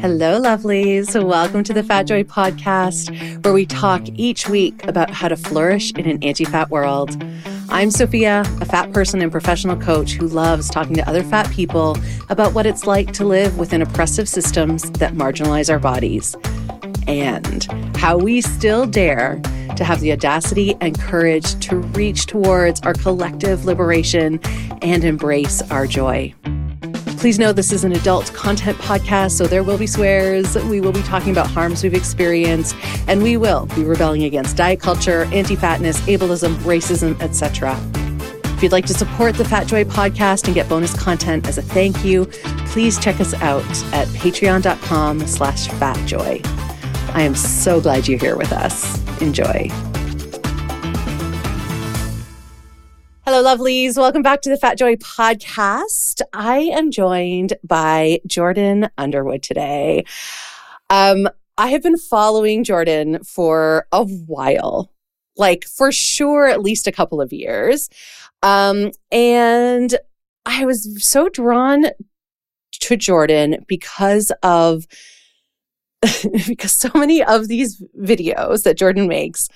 Hello, lovelies. Welcome to the Fat Joy podcast, where we talk each week about how to flourish in an anti fat world. I'm Sophia, a fat person and professional coach who loves talking to other fat people about what it's like to live within oppressive systems that marginalize our bodies and how we still dare to have the audacity and courage to reach towards our collective liberation and embrace our joy. Please know this is an adult content podcast, so there will be swears. We will be talking about harms we've experienced, and we will be rebelling against diet culture, anti-fatness, ableism, racism, etc. If you'd like to support the Fat Joy podcast and get bonus content as a thank you, please check us out at patreon.com slash fatjoy. I am so glad you're here with us. Enjoy. Hello, lovelies. Welcome back to the Fat Joy podcast. I am joined by Jordan Underwood today. Um, I have been following Jordan for a while, like for sure, at least a couple of years. Um, and I was so drawn to Jordan because of because so many of these videos that Jordan makes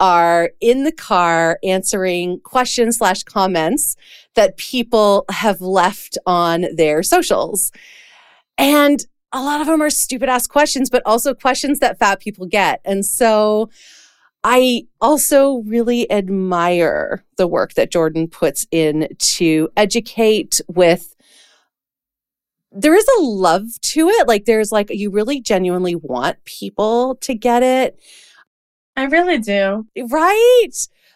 are in the car answering questions slash comments that people have left on their socials. And a lot of them are stupid ass questions, but also questions that fat people get. And so I also really admire the work that Jordan puts in to educate with there is a love to it. Like there's like you really genuinely want people to get it. I really do. Right?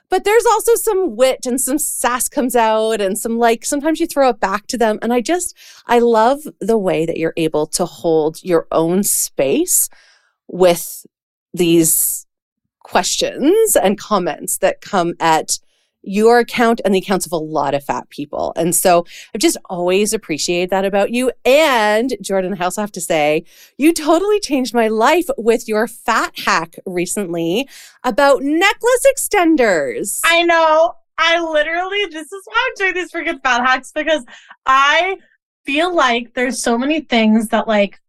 But there's also some wit and some sass comes out and some like sometimes you throw it back to them and I just I love the way that you're able to hold your own space with these questions and comments that come at your account and the accounts of a lot of fat people. And so I've just always appreciated that about you. And Jordan, I also have to say, you totally changed my life with your fat hack recently about necklace extenders. I know. I literally, this is why I'm doing these freaking fat hacks because I feel like there's so many things that like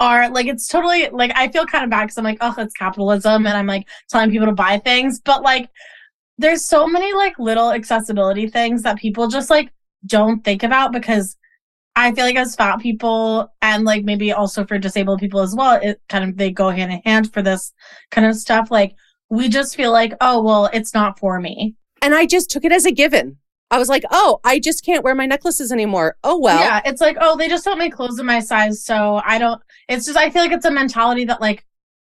are like it's totally like I feel kind of bad because I'm like, oh, it's capitalism, and I'm like telling people to buy things, but like there's so many like little accessibility things that people just like don't think about because I feel like as fat people and like maybe also for disabled people as well, it kind of they go hand in hand for this kind of stuff. Like we just feel like, oh well, it's not for me. And I just took it as a given. I was like, oh, I just can't wear my necklaces anymore. Oh well. Yeah, it's like, oh, they just don't make clothes in my size, so I don't. It's just I feel like it's a mentality that like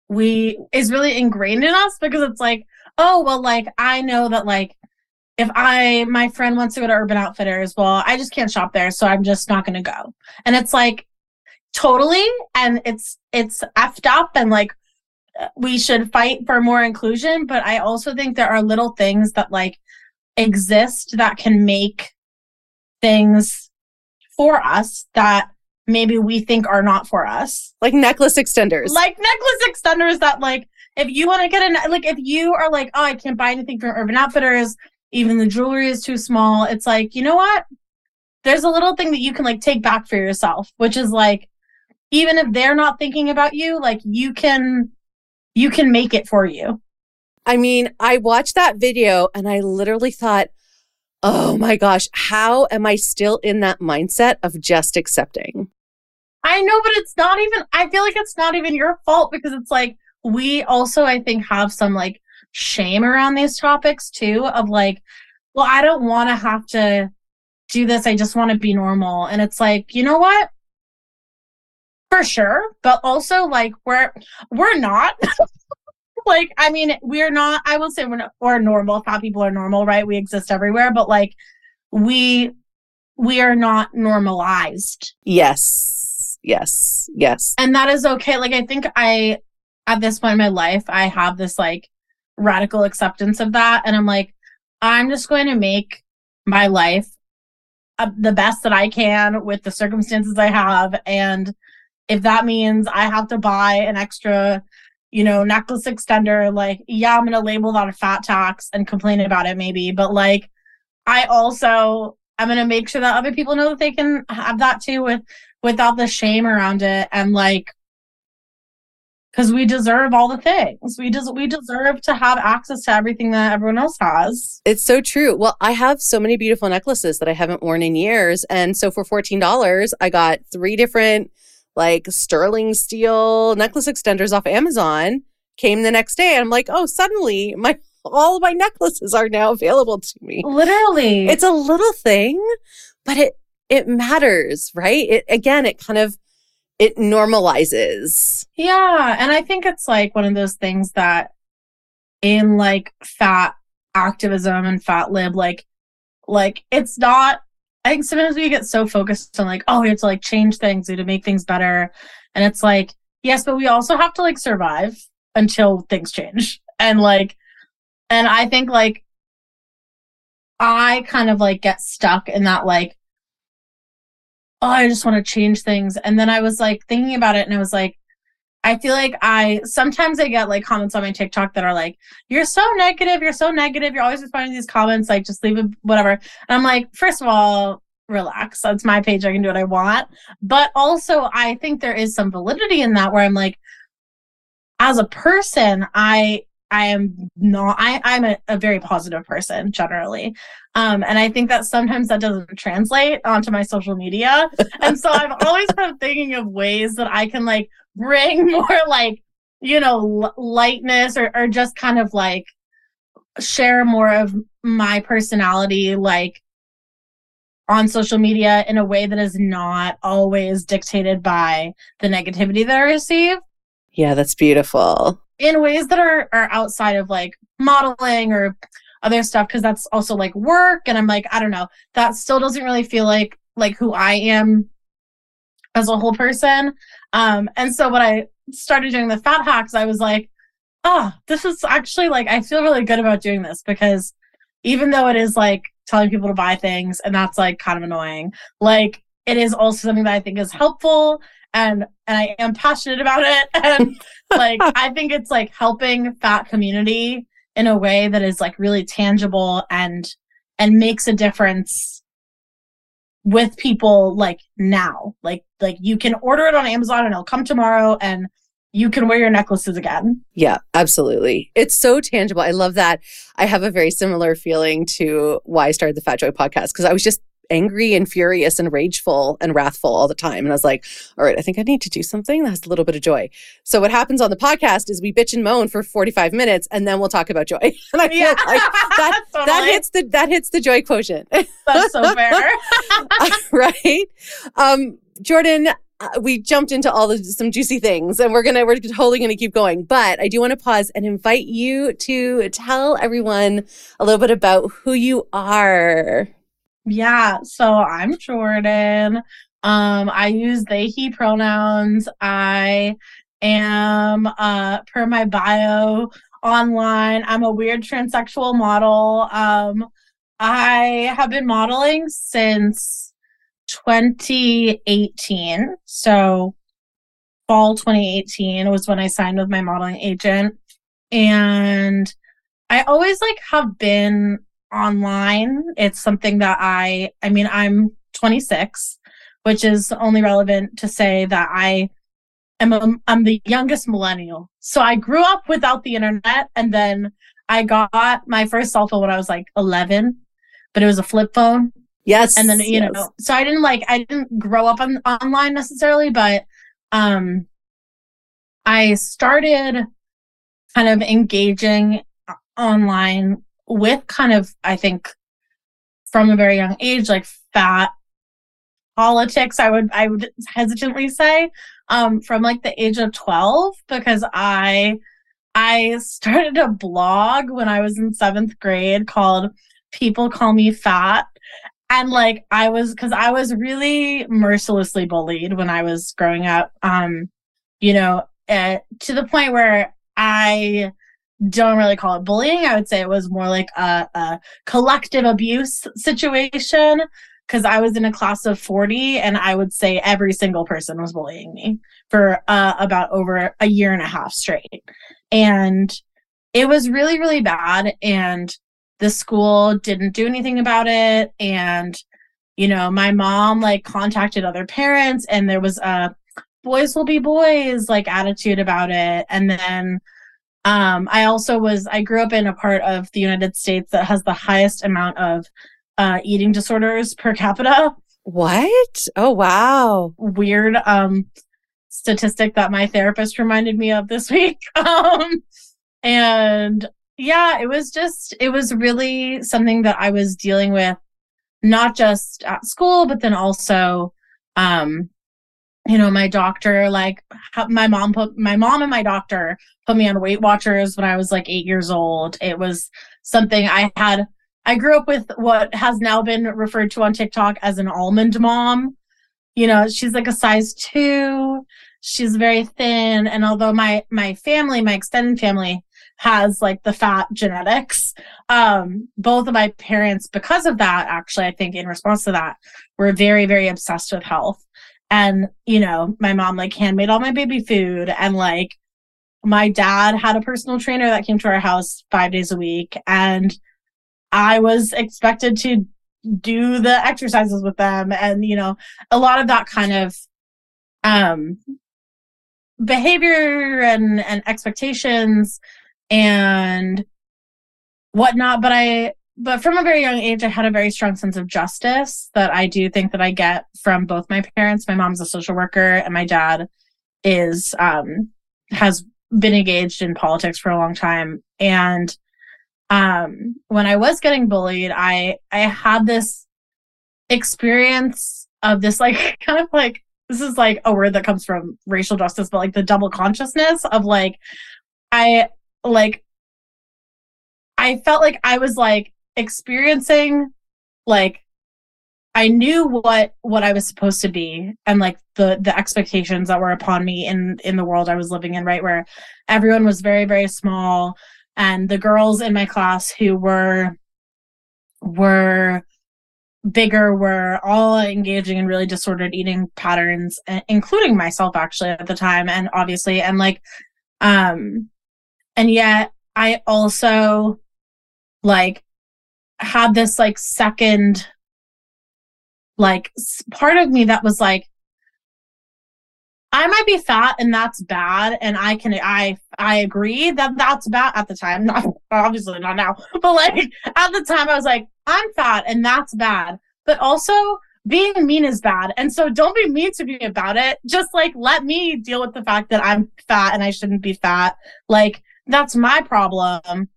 we is really ingrained in us because it's like, oh, well, like I know that like if I my friend wants to go to Urban Outfitters, well, I just can't shop there, so I'm just not gonna go. And it's like totally, and it's it's effed up, and like we should fight for more inclusion. But I also think there are little things that like exist that can make things for us that maybe we think are not for us. Like necklace extenders. Like necklace extenders that like if you want to get a like if you are like oh i can't buy anything from urban outfitters even the jewelry is too small it's like you know what? There's a little thing that you can like take back for yourself which is like even if they're not thinking about you like you can you can make it for you. I mean i watched that video and i literally thought oh my gosh how am i still in that mindset of just accepting? I know but it's not even i feel like it's not even your fault because it's like we also, I think, have some like shame around these topics too of like, well, I don't want to have to do this. I just want to be normal. And it's like, you know what? For sure. But also like we're we're not. like, I mean, we're not, I will say we're not we're normal. Fat people are normal, right? We exist everywhere, but like we we are not normalized. Yes. Yes. Yes. And that is okay. Like I think I at this point in my life, I have this like radical acceptance of that. And I'm like, I'm just going to make my life uh, the best that I can with the circumstances I have. And if that means I have to buy an extra, you know, necklace extender, like, yeah, I'm going to label that a fat tax and complain about it maybe. But like, I also I'm gonna make sure that other people know that they can have that too with without the shame around it and like because we deserve all the things. We des- we deserve to have access to everything that everyone else has. It's so true. Well, I have so many beautiful necklaces that I haven't worn in years, and so for fourteen dollars, I got three different like sterling steel necklace extenders off Amazon. Came the next day, and I'm like, oh, suddenly my all of my necklaces are now available to me. Literally, It's a little thing, but it it matters, right? It again, it kind of it normalizes. Yeah, and I think it's like one of those things that in like fat activism and fat lib like like it's not I think sometimes we get so focused on like oh we have to like change things we have to make things better and it's like yes but we also have to like survive until things change and like and I think like I kind of like get stuck in that like oh, I just want to change things. And then I was like thinking about it and I was like, I feel like I sometimes I get like comments on my TikTok that are like, you're so negative, you're so negative, you're always responding to these comments, like just leave it, whatever. And I'm like, first of all, relax. That's my page. I can do what I want. But also, I think there is some validity in that where I'm like, as a person, I I am not I, I'm a, a very positive person generally. Um, and I think that sometimes that doesn't translate onto my social media. And so I'm always kind of thinking of ways that I can like bring more like, you know, l- lightness or, or just kind of like share more of my personality, like on social media in a way that is not always dictated by the negativity that I receive Yeah, that's beautiful. in ways that are are outside of like modeling or other stuff because that's also like work and I'm like I don't know that still doesn't really feel like like who I am as a whole person um and so when I started doing the fat hacks I was like oh this is actually like I feel really good about doing this because even though it is like telling people to buy things and that's like kind of annoying like it is also something that I think is helpful and and I am passionate about it and like I think it's like helping fat community in a way that is like really tangible and and makes a difference with people like now like like you can order it on Amazon and it'll come tomorrow and you can wear your necklaces again Yeah, absolutely. It's so tangible. I love that. I have a very similar feeling to why I started the Fat Joy podcast because I was just angry and furious and rageful and wrathful all the time. And I was like, all right, I think I need to do something that has a little bit of joy. So what happens on the podcast is we bitch and moan for 45 minutes and then we'll talk about joy. And I feel yeah like that that hits the that hits the joy quotient. that's so fair right? Um, Jordan, uh, we jumped into all the some juicy things, and we're gonna we're totally gonna keep going. But I do want to pause and invite you to tell everyone a little bit about who you are. Yeah, so I'm Jordan. Um, I use they, he pronouns. I am, uh, per my bio online, I'm a weird transsexual model. Um, I have been modeling since 2018. So fall 2018 was when I signed with my modeling agent. And I always like have been online. It's something that I, I mean, I'm 26, which is only relevant to say that I am a, I'm the youngest millennial. So I grew up without the internet and then I got my first cell phone when I was like 11, but it was a flip phone. Yes, And then, you yes. know, so I didn't like, I didn't grow up on online necessarily, but, um, I started kind of engaging online with kind of, I think, from a very young age, like fat politics, I would, I would hesitantly say, um, from like the age of 12, because I, I started a blog when I was in seventh grade called People Call Me Fat. And like, I was, cause I was really mercilessly bullied when I was growing up. Um, you know, uh, to the point where I don't really call it bullying. I would say it was more like a, a collective abuse situation because I was in a class of 40 and I would say every single person was bullying me for uh, about over a year and a half straight. And it was really, really bad. And the school didn't do anything about it. And you know, my mom like contacted other parents and there was a boys will be boys like attitude about it. And then um I also was I grew up in a part of the United States that has the highest amount of uh eating disorders per capita. What? Oh wow. Weird um statistic that my therapist reminded me of this week. Um and yeah, it was just it was really something that I was dealing with not just at school, but then also, um, you know, my doctor, like my mom put my mom and my doctor put me on Weight Watchers when I was like eight years old. It was something I had. I grew up with what has now been referred to on TikTok as an almond mom. You know, she's like a size two. She's very thin, and although my my family, my extended family, has like the fat genetics. Um, both of my parents, because of that, actually, I think in response to that, were very, very obsessed with health. And, you know, my mom like handmade all my baby food and like my dad had a personal trainer that came to our house five days a week. And I was expected to do the exercises with them. And, you know, a lot of that kind of, um, behavior and, and expectations and whatnot. But I, but from a very young age, I had a very strong sense of justice that I do think that I get from both my parents. My mom's a social worker, and my dad is um has been engaged in politics for a long time. And um when I was getting bullied, I I had this experience of this like kind of like this is like a word that comes from racial justice, but like the double consciousness of like I like I felt like I was like experiencing like I knew what what I was supposed to be and like the the expectations that were upon me in in the world I was living in right where everyone was very very small and the girls in my class who were were bigger were all engaging in really disordered eating patterns including myself actually at the time and obviously and like um and yet I also like had this like second like part of me that was like I might be fat and that's bad and I can I I agree that that's bad at the time not obviously not now but like at the time I was like I'm fat and that's bad but also being mean is bad and so don't be mean to me about it just like let me deal with the fact that I'm fat and I shouldn't be fat like that's my problem.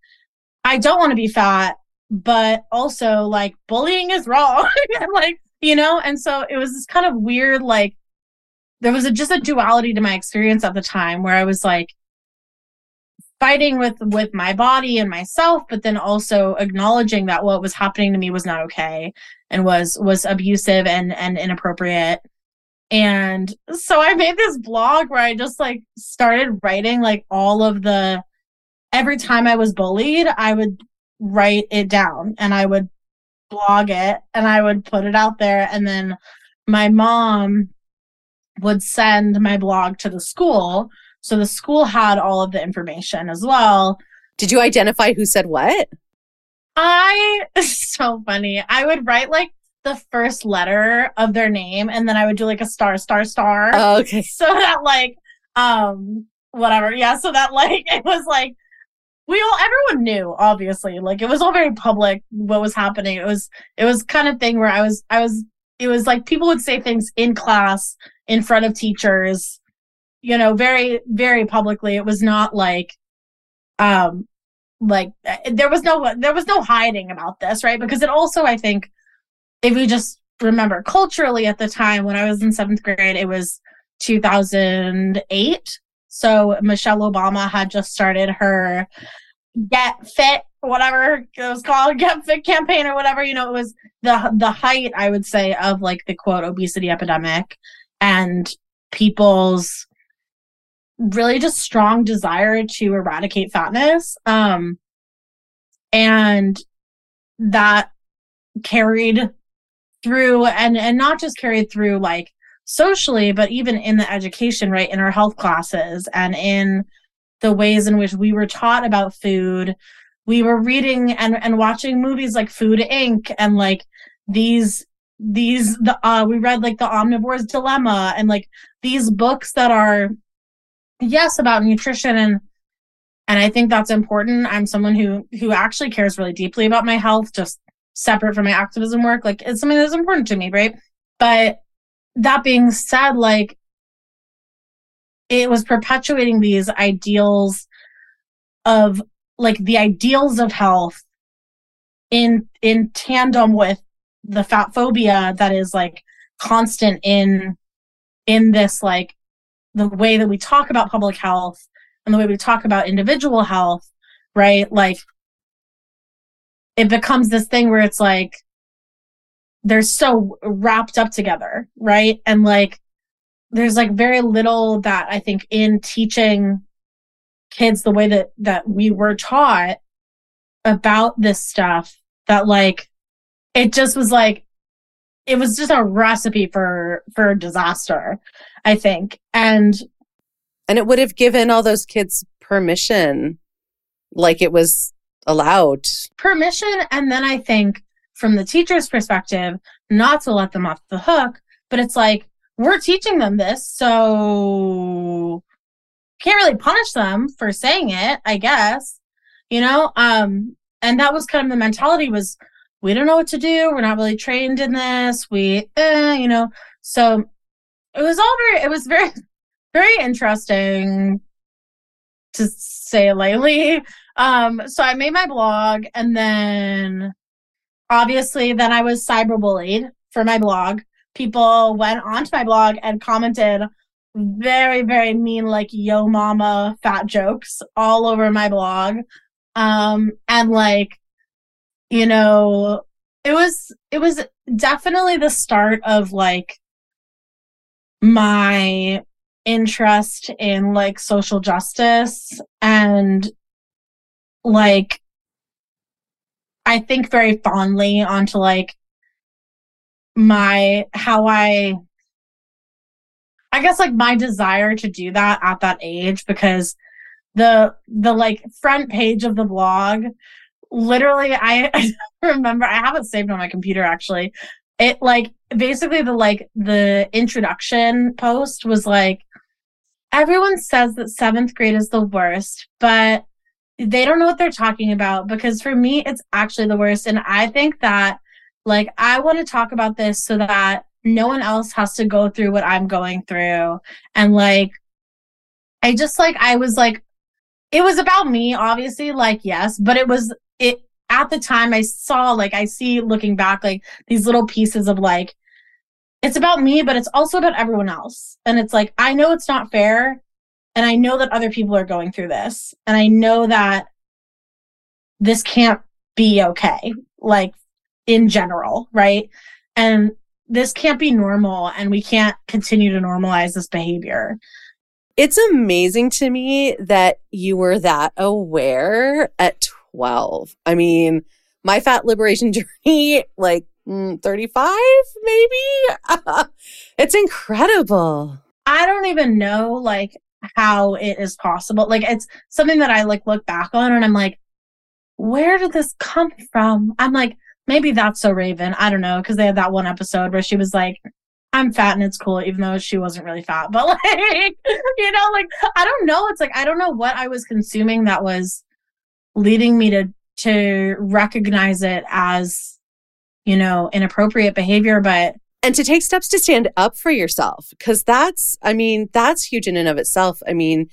I don't want to be fat, but also like bullying is wrong. like, you know, and so it was this kind of weird, like, there was a, just a duality to my experience at the time where I was like fighting with with my body and myself but then also acknowledging that what was happening to me was not okay and was was abusive and and inappropriate. And so i made this blog where i just like started writing like all of the every time I was bullied, I would write it down and I would blog it and I would put it out there. And then my mom would send my blog to the school. So the school had all of the information as well. Did you identify who said what? I, so funny. I would write like the first letter of their name and then I would do like a star, star, star. Oh, okay. So that like, um, whatever. Yeah. So that like, it was like, we all everyone knew obviously. Like it was all very public what was happening. It was it was kind of thing where i was i was it was like people would say things in class in front of teachers you know very very publicly. It was not like um like there was no there was no hiding about this right? Because it also i think if we just remember culturally at the time when i was in seventh grade it was 2008 so Michelle Obama had just started her get fit, whatever it was called, get fit campaign or whatever. You know, it was the the height, I would say, of like the quote obesity epidemic and people's really just strong desire to eradicate fatness. Um and that carried through and and not just carried through like socially, but even in the education, right, in our health classes and in the ways in which we were taught about food. We were reading and, and watching movies like Food Inc. and like these these the uh we read like the omnivore's dilemma and like these books that are yes about nutrition and and i think that's important i'm someone who who actually cares really deeply about my health just separate from my activism work like it's something that's important to me right but that being said like it was perpetuating these ideals of like the ideals of health in in tandem with the fat phobia that is like constant in in this like the way that we talk about public health and the way we talk about individual health right? Like it becomes this thing where it's like they're so wrapped up together right? And like there's like very little that i think in teaching kids the way that that we were taught about this stuff that like it just was like it was just a recipe for for disaster i think. And and it would have given all those kids permission like it was allowed. Permission and then i think from the teacher's perspective not to let them off the hook but it's like we're teaching them this so can't really punish them for saying it i guess you know um and that was kind of the mentality was we don't know what to do. We're not really trained in this. We, eh, you know, so it was all very, it was very, very interesting to say lightly. Um, so I made my blog and then obviously then I was cyberbullied for my blog. People went onto my blog and commented very, very mean, like yo mama fat jokes all over my blog. Um, and like you know, it was it was definitely the start of like my interest in like social justice and like I think very fondly onto like my how I I guess like my desire to do that at that age because the the like front page of the blog literally I, I remember I have it saved on my computer actually. It like basically the like the introduction post was like everyone says that seventh grade is the worst, but they don't know what they're talking about because for me it's actually the worst. And I think that like I want to talk about this so that no one else has to go through what I'm going through. And like I just like I was like it was about me, obviously, like yes, but it was it at the time I saw like I see looking back like these little pieces of like it's about me but it's also about everyone else. And it's like I know it's not fair and I know that other people are going through this and I know that this can't be okay like in general, right? And this can't be normal and we can't continue to normalize this behavior. It's amazing to me that you were that aware at 12. I mean, my fat liberation journey, like mm, 35, maybe? it's incredible. I don't even know, like, how it is possible. Like, it's something that I, like, look back on and I'm like, where did this come from? I'm like, maybe that's so Raven. I don't know. Cause they had that one episode where she was like, I'm fat and it's cool, even though she wasn't really fat. But like, you know, like, I don't know. It's like, I don't know what I was consuming that was leading me to to recognize it as you know inappropriate behavior but and to take steps to stand up for yourself because that's i mean that's huge in and of itself i mean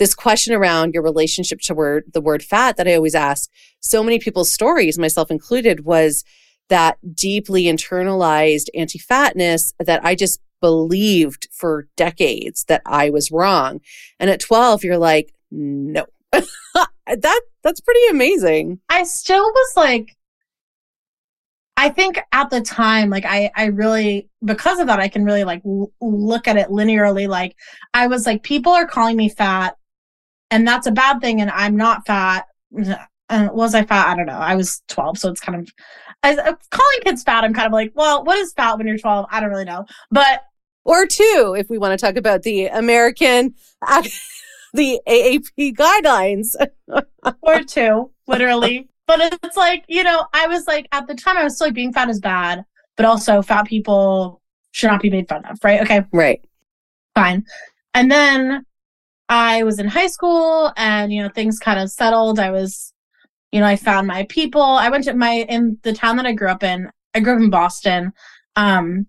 this question around your relationship to word the word fat that i always ask so many people's stories myself included was that deeply internalized anti-fatness that i just believed for decades that i was wrong and at 12 you're like no that that's pretty amazing. I still was like I think at the time like I I really because of that I can really like l- look at it linearly like I was like people are calling me fat and that's a bad thing and I'm not fat. Uh, was I fat? I don't know. I was 12 so it's kind of I, uh, calling kids fat I'm kind of like, well, what is fat when you're 12? I don't really know. But or two if we want to talk about the American the AAP guidelines. or two, literally. But it's like, you know, I was like, at the time, I was still like, being fat is bad. but also fat people should not be made fun of, right? Okay. Right. Fine. And then I was in high school and, you know, things kind of settled. I was, you know, I found my people. I went to my, in the town that I grew up in, I grew up in Boston. Um,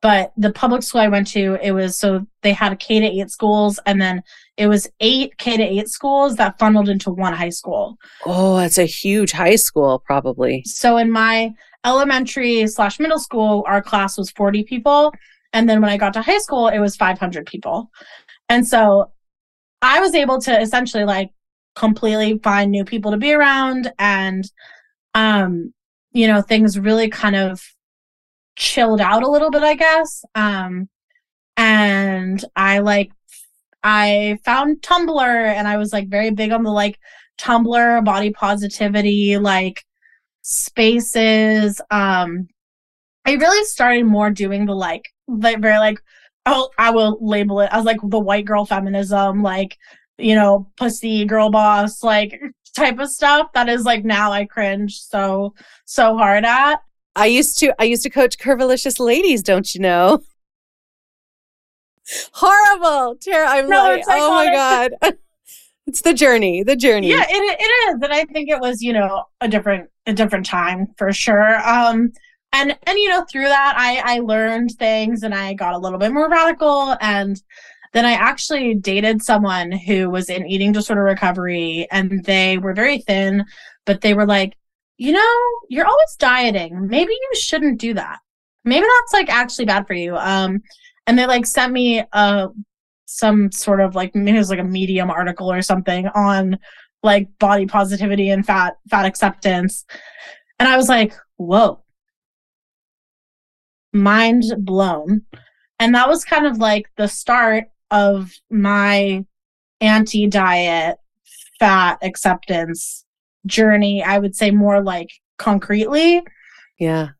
but the public school I went to, it was so they had a K to eight schools, and then it was eight K to eight schools that funneled into one high school. Oh, that's a huge high school, probably. So in my elementary slash middle school, our class was 40 people. And then when I got to high school, it was 500 people. And so I was able to essentially like completely find new people to be around and, um, you know, things really kind of chilled out a little bit, I guess. Um, and I like, I found Tumblr and I was like very big on the like Tumblr body positivity, like spaces. Um, I really started more doing the like, like very like, oh, I will label it as like the white girl feminism, like, you know, pussy girl boss, like type of stuff that is like now I cringe so, so hard at. I used to I used to coach curvilicious ladies, don't you know? Horrible. Tara, I'm no, like, oh my God. it's the journey, the journey. Yeah, it, it is. And I think it was, you know, a different a different time for sure. Um and and you know, through that I I learned things and I got a little bit more radical and then I actually dated someone who was in eating disorder recovery and they were very thin, but they were like, you know, you're always dieting. Maybe you shouldn't do that. Maybe that's like actually bad for you. Um, and they like sent me uh some sort of like maybe it was like a medium article or something on like body positivity and fat fat acceptance. And I was like, whoa. Mind blown. And that was kind of like the start of my anti diet fat acceptance journey, I would say more like concretely. Yeah.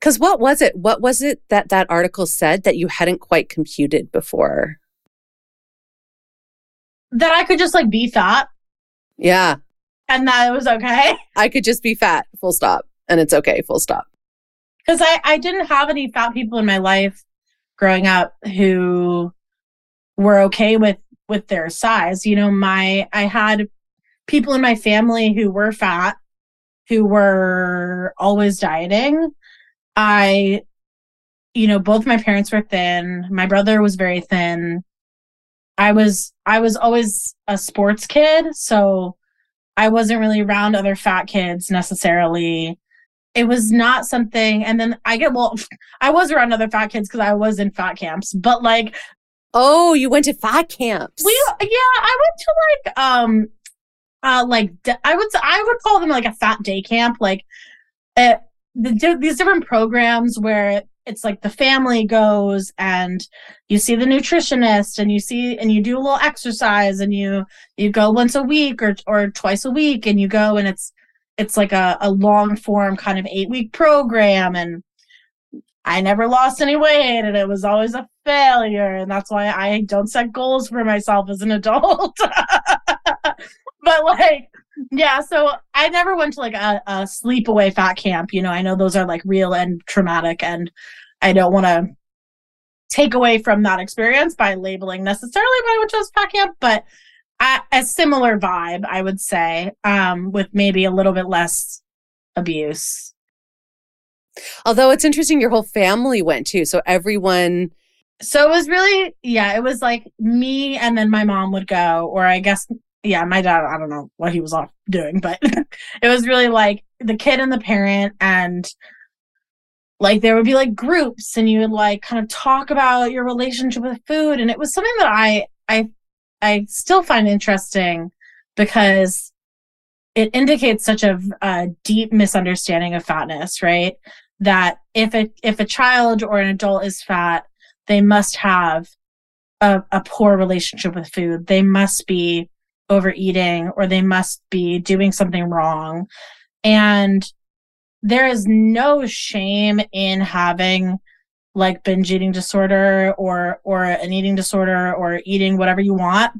Cuz what was it? What was it that that article said that you hadn't quite computed before? That I could just like be fat. Yeah. And that it was okay. I could just be fat, full stop. And it's okay, full stop. Cuz I I didn't have any fat people in my life growing up who were okay with with their size. You know, my I had people in my family who were fat, who were always dieting. I, you know, both my parents were thin. My brother was very thin. I was, I was always a sports kid. So I wasn't really around other fat kids necessarily. It was not something, and then I get, well, I was around other fat kids because I was in fat camps, but like, Oh, you went to fat camps. We yeah, I went to like um uh like I would I would call them like a fat day camp like uh, the, these different programs where it's like the family goes and you see the nutritionist and you see and you do a little exercise and you you go once a week or or twice a week and you go and it's it's like a, a long form kind of eight week program and I never lost any weight and it was always a failure and that's why I don't set goals for myself as an adult. but like yeah so i never went to like a, a sleepaway fat camp you know i know those are like real and traumatic and i don't want to take away from that experience by labeling necessarily my which was fat camp but a, a similar vibe i would say um with maybe a little bit less abuse. Although it's interesting your whole family went too so everyone so it was really yeah it was like me and then my mom would go or i guess yeah, my dad, I don't know what he was off doing, but it was really like the kid and the parent and like there would be like groups and you would like kind of talk about your relationship with food and it was something that I I I still find interesting because it indicates such a, a deep misunderstanding of fatness, right? That if a if a child or an adult is fat, they must have a, a poor relationship with food. They must be overeating or they must be doing something wrong. And there is no shame in having like binge eating disorder or or an eating disorder or eating whatever you want.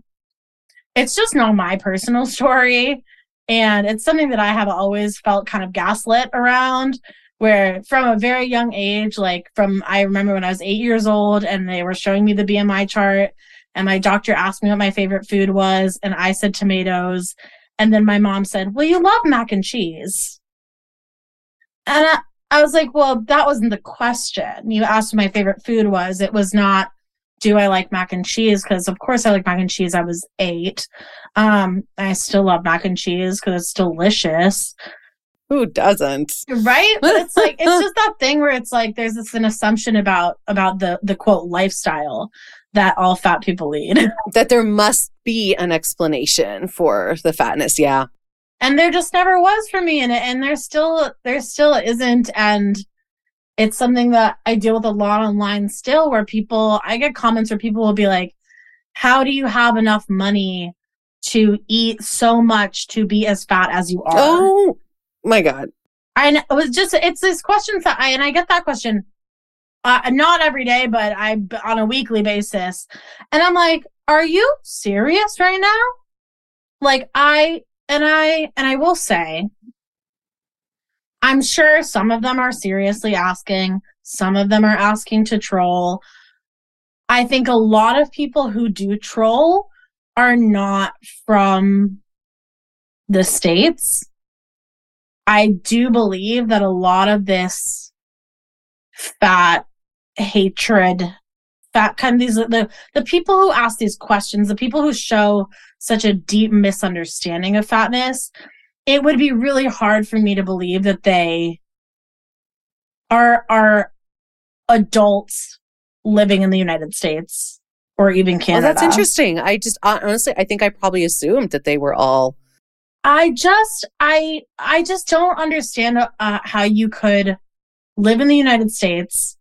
It's just not my personal story and it's something that I have always felt kind of gaslit around where from a very young age, like from I remember when I was eight years old and they were showing me the BMI chart and my doctor asked me what my favorite food was and I said tomatoes. And then my mom said, Well, you love mac and cheese. And I, I was like, Well, that wasn't the question. You asked what my favorite food was. It was not do I like mac and cheese? Because of course I like mac and cheese. I was eight. Um, I still love mac and cheese because it's delicious. Who doesn't? Right? But it's like it's just that thing where it's like there's this an assumption about about the the quote lifestyle that all fat people lead. that there must be an explanation for the fatness, yeah. And there just never was for me and and there still there still isn't and it's something that I deal with a lot online still where people I get comments where people will be like how do you have enough money to eat so much to be as fat as you are? Oh my god. And it was just it's this question that I and I get that question uh, not every day, but I on a weekly basis, and I'm like, "Are you serious right now?" Like I and I and I will say, I'm sure some of them are seriously asking, some of them are asking to troll. I think a lot of people who do troll are not from the States. I do believe that a lot of this fat hatred, fat kind of these the the people who ask these questions, the people who show such a deep misunderstanding of fatness, it would be really hard for me to believe that they are are adults living in the United States or even Canada. Well, that's interesting. I just honestly, I think I probably assumed that they were all. I just, I, I just don't understand uh, how you could live in the United States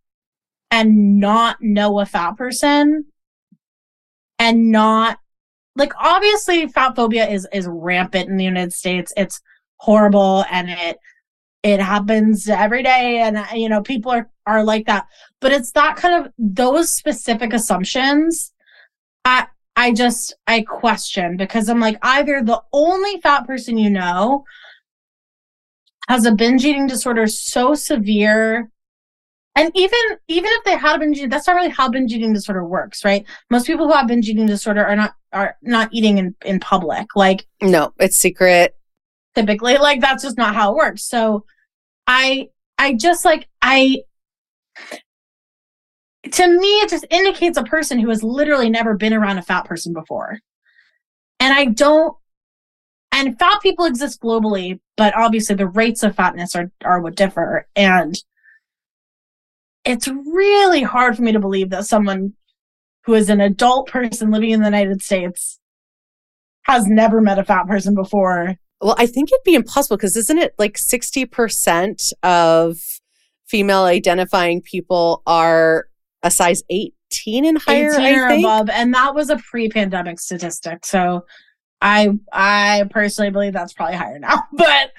and not know a fat person and not like obviously fat phobia is is rampant in the United States. It's horrible and it it happens every day and you know people are are like that. But it's that kind of those specific assumptions I I just I question because I'm like either the only fat person you know has a binge eating disorder so severe and even even if they had a binge eating, that's not really how binge eating disorder works, right? Most people who have binge eating disorder are not are not eating in, in public. Like no, it's secret. Typically, like that's just not how it works. So I I just like I to me it just indicates a person who has literally never been around a fat person before. And I don't and fat people exist globally, but obviously the rates of fatness are are what differ. And it's really hard for me to believe that someone who is an adult person living in the United States has never met a fat person before. Well, I think it'd be impossible because isn't it like 60% of female identifying people are a size 18 and higher 18 or above and that was a pre-pandemic statistic. So I I personally believe that's probably higher now. But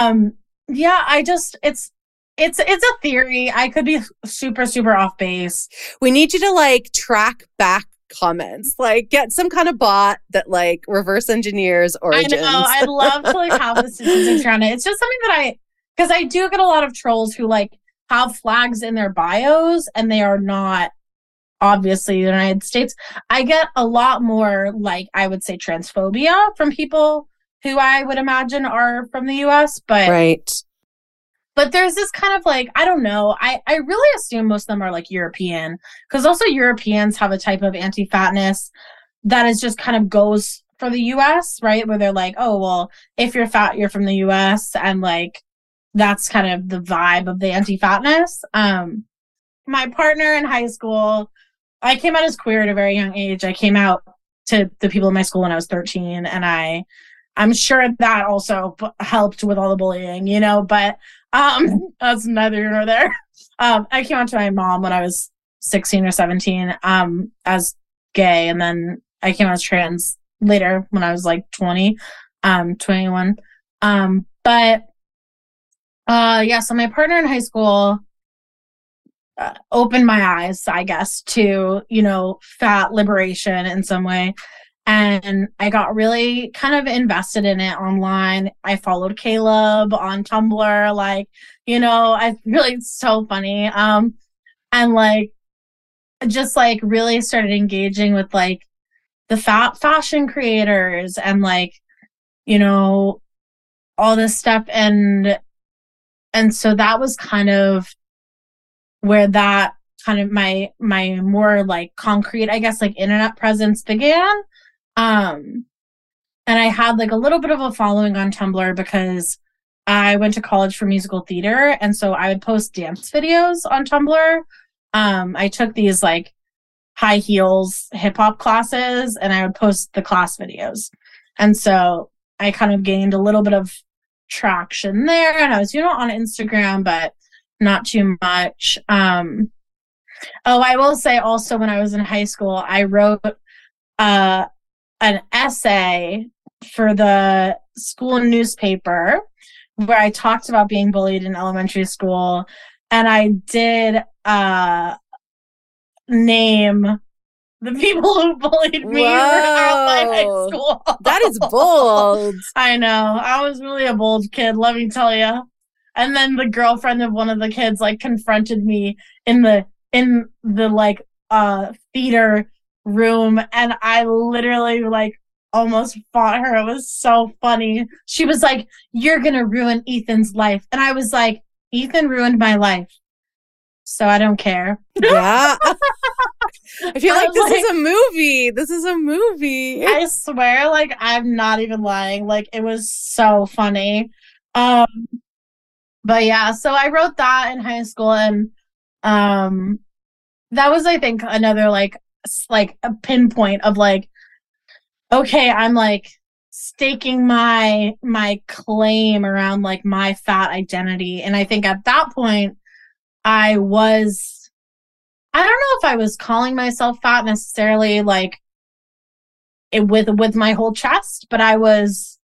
um yeah, I just it's it's it's a theory. I could be super super off base. We need you to like track back comments. Like get some kind of bot that like reverse engineers origins. I know. I'd love to like have the statistics around it. It's just something that I because I do get a lot of trolls who like have flags in their bios and they are not obviously the United States. I get a lot more like I would say transphobia from people who I would imagine are from the US, but right but there's this kind of like i don't know i i really assume most of them are like european because also europeans have a type of anti-fatness that is just kind of goes for the us right? Where they're like oh well if you're fat you're from the us and like that's kind of the vibe of the anti-fatness. Um my partner in high school i came out as queer at a very young age. I came out to the people in my school when i was 13 and i i'm sure that also helped with all the bullying you know? But um, that's neither here nor there. Um, I came out to my mom when I was 16 or 17, um, as gay, and then I came out as trans later when I was like 20, um, 21. Um, but, uh, yeah, so my partner in high school, uh, opened my eyes, I guess, to, you know, fat liberation in some way. And I got really kind of invested in it online. I followed Caleb on Tumblr, like, you know, I really it's so funny. Um, and like just like really started engaging with like the fat fashion creators and like, you know, all this stuff and and so that was kind of where that kind of my my more like concrete i guess like internet presence began um and i had like a little bit of a following on tumblr because i went to college for musical theater and so i would post dance videos on tumblr. Um i took these like high heels hip hop classes and i would post the class videos. And so i kind of gained a little bit of traction there and i was you know on instagram but not too much. Um Oh, I will say also when I was in high school, I wrote uh, an essay for the school newspaper where I talked about being bullied in elementary school. And I did uh, name the people who bullied me Whoa. school. That is bold. I know. I was really a bold kid, let me tell you. And then the girlfriend of one of the kids like confronted me in the in the like uh theater room and I literally like almost fought her. It was so funny. She was like, You're gonna ruin Ethan's life. And I was like, Ethan ruined my life. So I don't care. Yeah. I feel like was this is a movie. This is a movie. I swear, like I'm not even lying. Like it was so funny. Um but yeah, so I wrote that in high school and um that was I think another like like a pinpoint of like okay, I'm like staking my my claim around like my fat identity. And I think at that point I was I don't know if I was calling myself fat necessarily like it with with my whole chest, but I was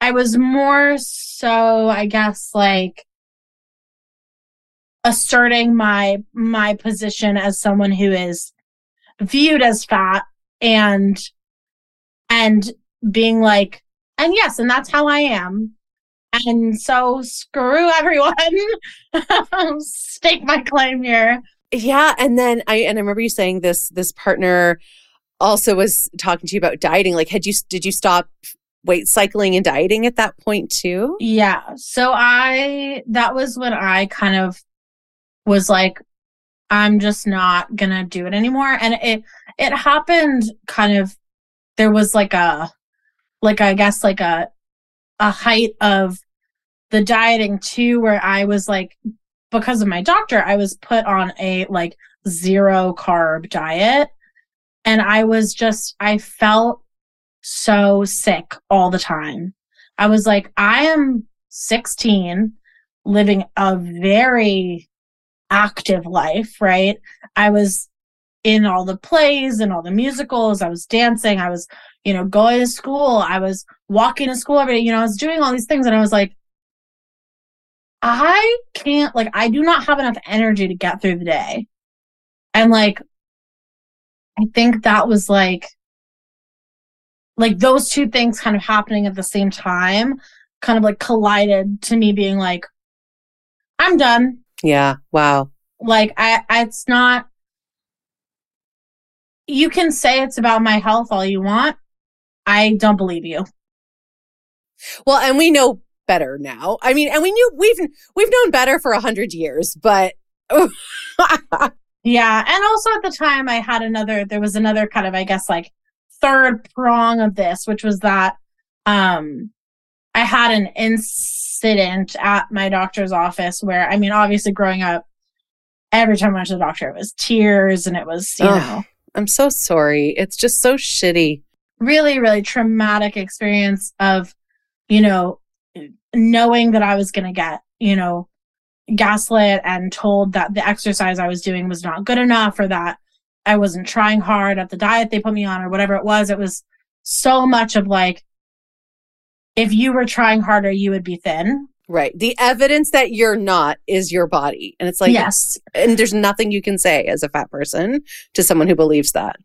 I was more so I guess like asserting my my position as someone who is viewed as fat and and being like and yes and that's how I am and so screw everyone stake my claim here Yeah, and then I and I remember you saying this this partner also was talking to you about dieting. Like had you did you stop weight cycling and dieting at that point too? Yeah. So I that was when I kind of was like I'm just not to do it anymore and it it happened kind of there was like a like I guess like a a height of the dieting too where I was like because of my doctor I was put on a like zero carb diet and I was just I felt so sick all the time. I was like, I am 16, living a very active life, right? I was in all the plays and all the musicals. I was dancing. I was, you know, going to school. I was walking to school every day. You know, I was doing all these things. And I was like, I can't, like, I do not have enough energy to get through the day. And like, I think that was like, like those two things kind of happening at the same time kind of like collided to me being like i'm done Yeah. Wow. like i, I it's not you can say it's about my health all you want i don't believe you Well, and we know better now. I mean, and we knew we've we've known better for a hundred years, but yeah and also at the time i had another there was another kind of i guess like third prong of this which was that um i had an incident at my doctor's office where i mean obviously growing up every time i went to the doctor it was tears and it was you know I'm so sorry. It's just so shitty. really really traumatic experience of you know knowing that i was going to get you know gaslit and told that the exercise i was doing was not good enough or that i wasn't trying hard at the diet they put me on or whatever it was it was so much of like if you were trying harder you would be thin Right. The evidence that you're not is your body. And it's like yes and there's nothing you can say as a fat person to someone who believes that.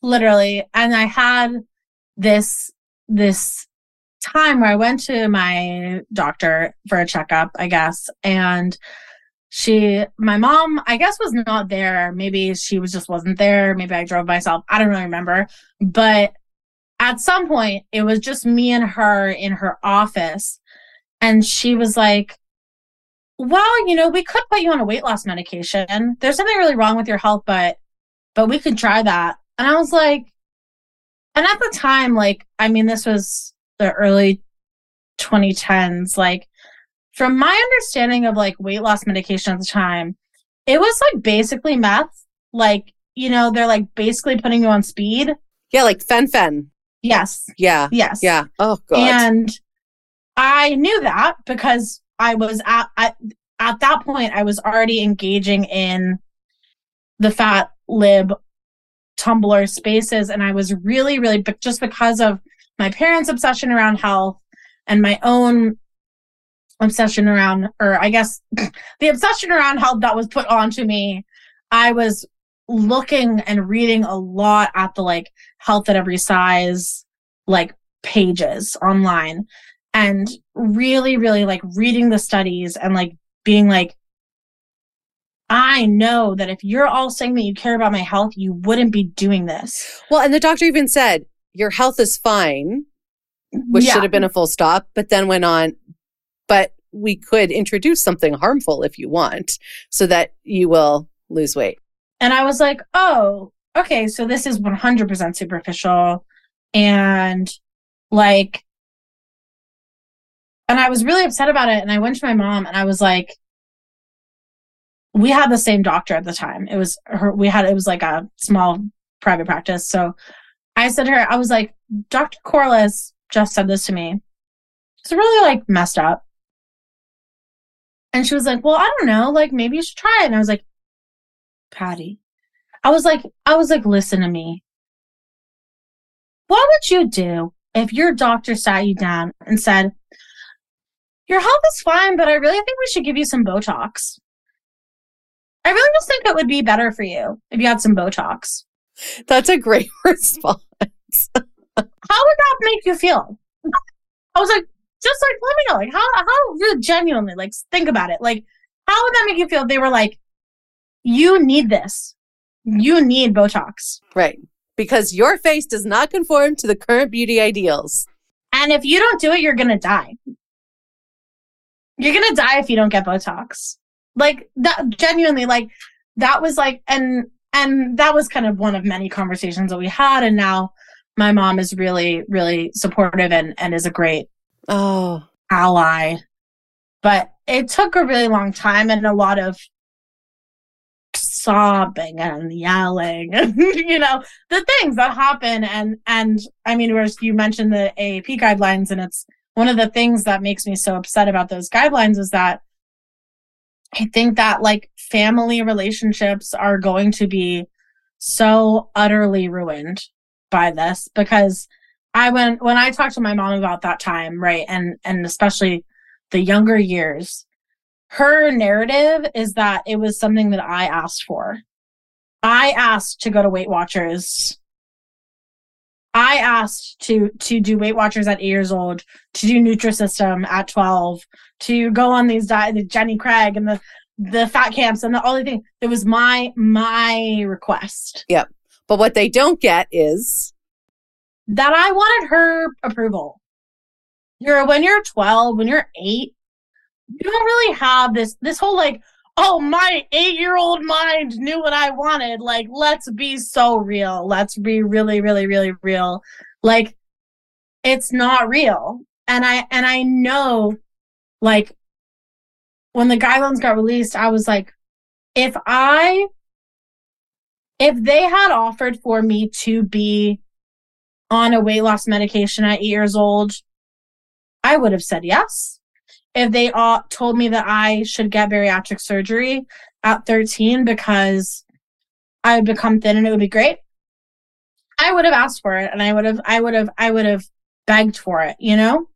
literally. And I had this this time where I went to my doctor for a checkup, I guess, and she my mom i guess was not there maybe she was just wasn't there maybe i drove myself i don't really remember but at some point it was just me and her in her office and she was like well you know we could put you on a weight loss medication there's something really wrong with your health but but we could try that and i was like and at the time like i mean this was the early 2010s like from my understanding of like weight loss medication at the time, it was like basically meth. Like, you know, they're like basically putting you on speed. Yeah, like fen-phen. Yes. Yeah. Yes. Yeah. Oh god. And I knew that because I was at, at at that point I was already engaging in the fat lib Tumblr spaces and I was really really but just because of my parents' obsession around health and my own obsession around, or I guess the obsession around health that was put onto me, I was looking and reading a lot at the like health at every size, like pages online and really, really like reading the studies and like being like, I know that if you're all saying that you care about my health, you wouldn't be doing this. Well, and the doctor even said, your health is fine, which yeah. should have been a full stop, but then went on, but we could introduce something harmful if you want so that you will lose weight. And I was like, oh, okay, so this is 100% superficial. And like, and I was really upset about it. And I went to my mom and I was like, we had the same doctor at the time. It was her, we had, it was like a small private practice. So I said to her, I was like, Dr. Corliss just said this to me. It's really like messed up. And she was like, Well, I don't know. Like, maybe you should try it. And I was like, Patty, I was like, I was like, listen to me. What would you do if your doctor sat you down and said, Your health is fine, but I really think we should give you some Botox? I really just think it would be better for you if you had some Botox. That's a great response. How would that make you feel? I was like, just like let me know, like how how really genuinely, like think about it. Like, how would that make you feel they were like, you need this. You need Botox. Right. Because your face does not conform to the current beauty ideals. And if you don't do it, you're gonna die. You're gonna die if you don't get Botox. Like that genuinely, like that was like and and that was kind of one of many conversations that we had. And now my mom is really, really supportive and, and is a great oh ally but it took a really long time and a lot of sobbing and yelling and you know the things that happen and and i mean whereas you mentioned the aap guidelines and it's one of the things that makes me so upset about those guidelines is that i think that like family relationships are going to be so utterly ruined by this because I went when I talked to my mom about that time, right? And and especially the younger years, her narrative is that it was something that I asked for. I asked to go to Weight Watchers. I asked to to do Weight Watchers at eight years old, to do Nutrisystem at twelve, to go on these diet, the Jenny Craig and the the fat camps and the all the things. It was my my request. Yep. But what they don't get is that I wanted her approval. You're when you're 12, when you're eight, you don't really have this this whole like, oh, my eight-year-old mind knew what I wanted. Like, let's be so real. Let's be really, really, really real. Like, it's not real. And I and I know like when the guidelines got released, I was like, if I if they had offered for me to be on a weight loss medication at eight years old, I would have said yes. If they all told me that I should get bariatric surgery at 13 because I would become thin and it would be great, I would have asked for it and I would have, I would have, I would have begged for it, you know?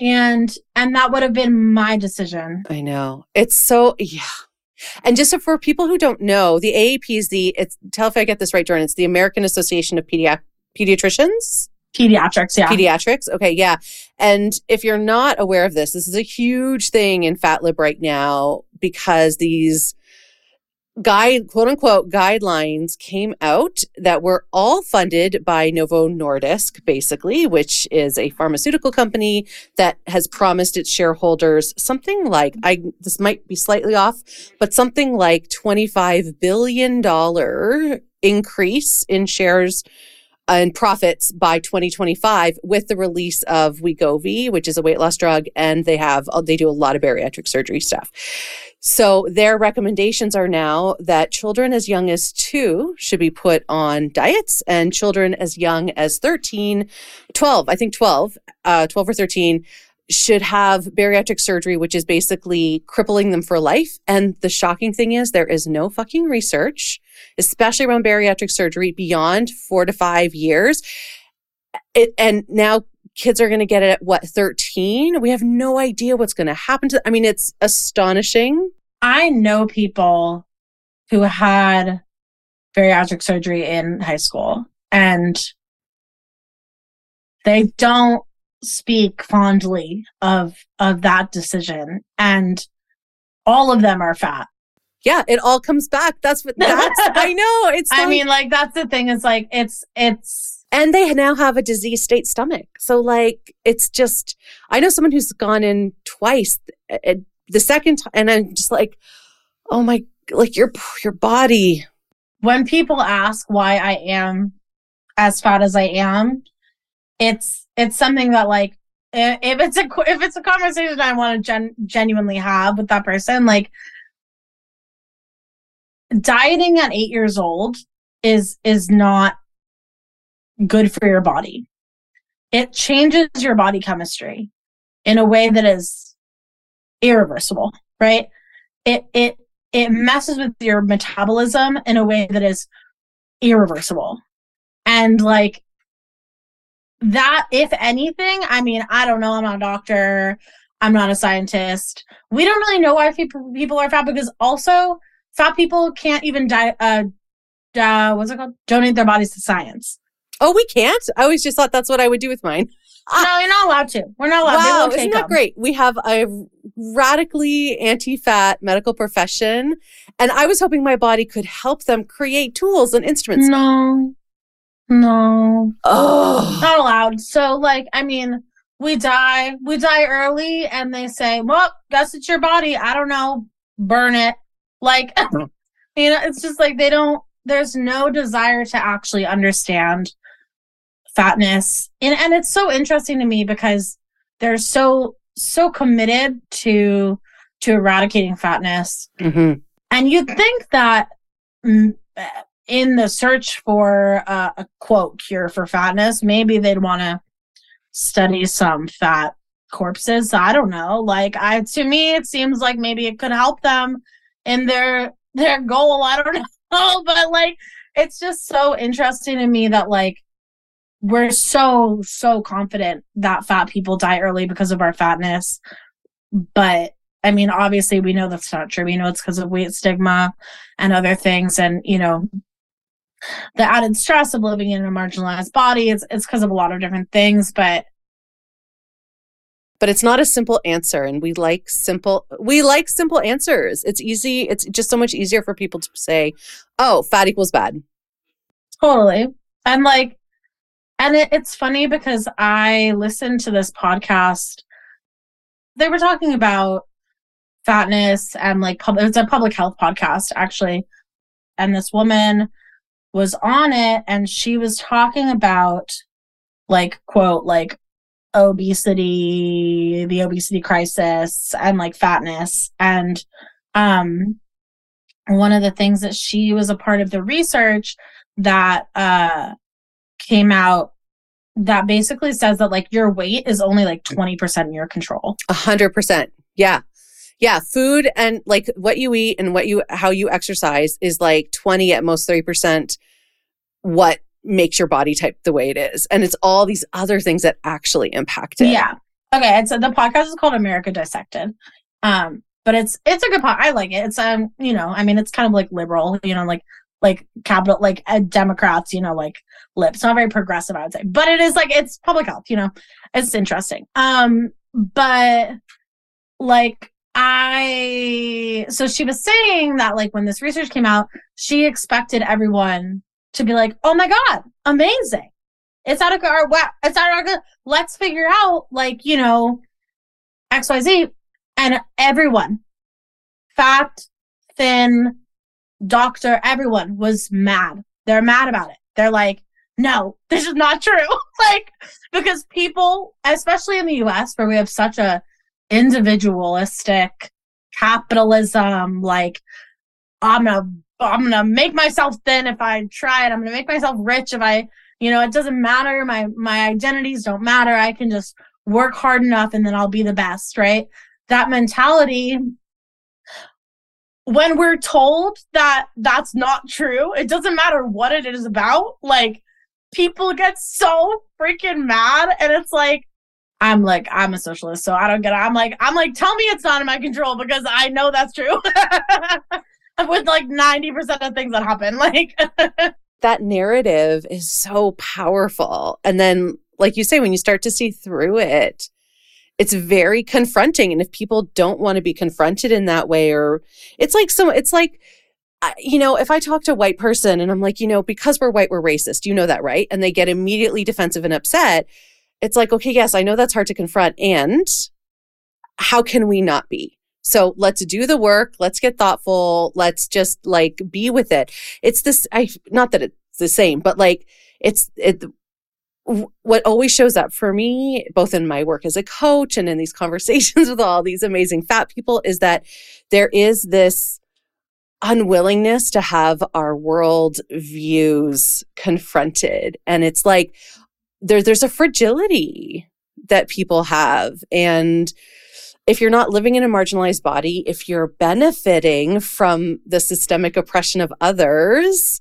And, and that would have been my decision. I know. It's so, yeah. And just so for people who don't know, the AAP is the, it's, tell if I get this right, Jordan, it's the American Association of Pedi- Pediatricians. Pediatrics, yeah. Pediatrics. Okay, yeah. And if you're not aware of this, this is a huge thing in FatLib right now because these guide quote unquote guidelines came out that were all funded by Novo Nordisk basically which is a pharmaceutical company that has promised its shareholders something like I this might be slightly off but something like 25 billion dollar increase in shares and profits by 2025 with the release of Wegovy, which is a weight loss drug, and they have they do a lot of bariatric surgery stuff. So their recommendations are now that children as young as two should be put on diets and children as young as 13, 12, I think 12, uh, 12 or 13 should have bariatric surgery, which is basically crippling them for life. And the shocking thing is there is no fucking research, especially around bariatric surgery beyond four to five years. It, and now kids are going to get it at what 13 we have no idea what's going to happen to them. i mean it's astonishing i know people who had bariatric surgery in high school and they don't speak fondly of of that decision and all of them are fat yeah it all comes back that's what that's i know it's i mean like that's the thing is like it's it's and they now have a disease state stomach. So like it's just I know someone who's gone in twice. Eh, eh, the second time, and I'm just like, oh my, like your your body. When people ask why I am as fat as I am, it's it's something that like eh, if it's a if it's a conversation I want to gen- genuinely have with that person, like dieting at eight years old is is not good for your body. It changes your body chemistry in a way that is irreversible, right? It it it messes with your metabolism in a way that is irreversible. And like that, if anything, I mean, I don't know, I'm not a doctor, I'm not a scientist. We don't really know why people people are fat because also fat people can't even die uh, uh what's it called? Donate their bodies to science. Oh, we can't? I always just thought that's what I would do with mine. no, you're not allowed to. We're not allowed. Wow, isn't that them. great? We have a radically anti-fat medical profession, and I was hoping my body could help them create tools and instruments. No, no, oh, not allowed. So, like, I mean, we die, we die early, and they say, "Well, guess it's your body." I don't know, burn it. Like, you know, it's just like they don't. There's no desire to actually understand fatness. And and it's so interesting to me because they're so so committed to to eradicating fatness. Mm-hmm. And you'd think that in the search for uh, a quote cure for fatness, maybe they'd want to study some fat corpses. I don't know. Like I to me it seems like maybe it could help them in their their goal. I don't know. but like it's just so interesting to me that like we're so so confident that fat people die early because of our fatness but i mean obviously we know that's not true we know it's because of weight stigma and other things and you know the added stress of living in a marginalized body it's it's because of a lot of different things but but it's not a simple answer and we like simple we like simple answers it's easy it's just so much easier for people to say oh fat equals bad totally and like and it, it's funny because I listened to this podcast. They were talking about fatness and like pub- it's a public health podcast actually. And this woman was on it and she was talking about like quote like obesity, the obesity crisis and like fatness and um one of the things that she was a part of the research that uh came out that basically says that like your weight is only like 20% in your control. A hundred percent. Yeah. Yeah. Food and like what you eat and what you, how you exercise is like 20 at most 30% what makes your body type the way it is. And it's all these other things that actually impact it. Yeah. Okay. And so the podcast is called America Dissected. Um, but it's it's a good pod. I like it. It's um, you know, I mean, it's kind of like liberal, you know, like like capital like uh, Democrats, you know, like lip. It's not very progressive, I would say, but it is like it's public health. You know, it's interesting. Um, but like I, so she was saying that like when this research came out, she expected everyone to be like, "Oh my god, amazing! It's out of our wow, it's out of our let's figure out like you know XYZ. And everyone, fat, thin, doctor, everyone was mad. They're mad about it. They're like, no, this is not true. like, because people, especially in the US, where we have such a individualistic capitalism, like, I'm gonna, I'm gonna make myself thin if I try it. I'm gonna make myself rich if I, you know, it doesn't matter. My, my identities don't matter. I can just work hard enough and then I'll be the best, right? That mentality when we're told that that's not true, it doesn't matter what it is about. Like, people get so freaking mad, and it's like, I'm like, I'm a socialist, so I don't get it. I'm like, I'm like, tell me it's not in my control because I know that's true. With like 90% of things that happen. Like, that narrative is so powerful. And then, like you say, when you start to see through it, it's very confronting. And if people don't want to be confronted in that way or it's like so it's like you know if i talk to a white person and i'm like you know because we're white we're racist. You know that right? And they get immediately defensive and upset. It's like okay yes i know that's hard to confront. And how can we not be so let's do the work let's get thoughtful let's just like be with it it's this i not that it's the same but like it's it what always shows up for me, both in my work as a coach and in these conversations with all these amazing fat people, is that there is this unwillingness to have our world views confronted. And it's like there, there's a fragility that people have. And if you're not living in a marginalized body, if you're benefiting from the systemic oppression of others,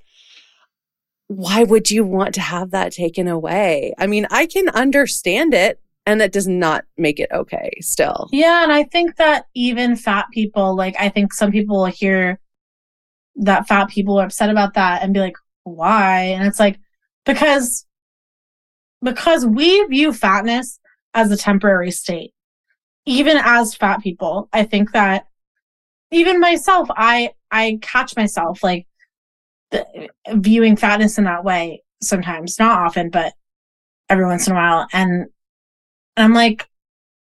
why would you want to have that taken away? I mean, I can understand it and that does not make it okay still. Yeah, and I think that even fat people, like I think some people will hear that fat people are upset about that and be like, why? And it's like because because we view fatness as a temporary state. Even as fat people, I think that even myself, I I catch myself like the, viewing fatness in that way sometimes, not often, but every once in a while. And, and I'm like,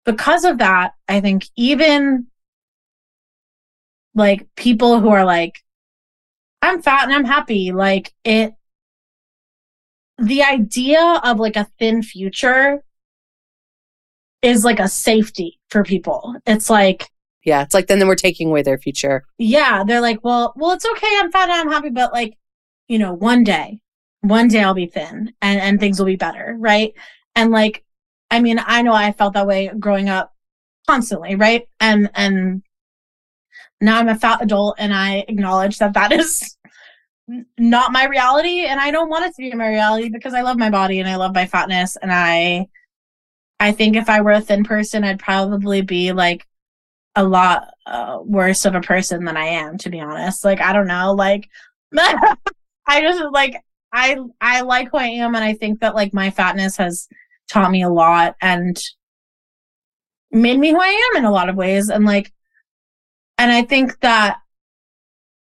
because of that, I think even like people who are like, I'm fat and I'm happy, like it, the idea of like a thin future is like a safety for people. It's like, yeah, it's like then we're taking away their future. Yeah, they're like, well, well, it's okay. I'm fat. And I'm happy, but like, you know, one day, one day I'll be thin and and things will be better, right? And like, I mean, I know I felt that way growing up constantly, right? And and now I'm a fat adult, and I acknowledge that that is not my reality, and I don't want it to be my reality because I love my body and I love my fatness, and I. I think if I were a thin person, I'd probably be like a lot uh, worse of a person than I am, to be honest. Like, I don't know. Like, I just like, I, I like who I am. And I think that like my fatness has taught me a lot and made me who I am in a lot of ways. And like, and I think that,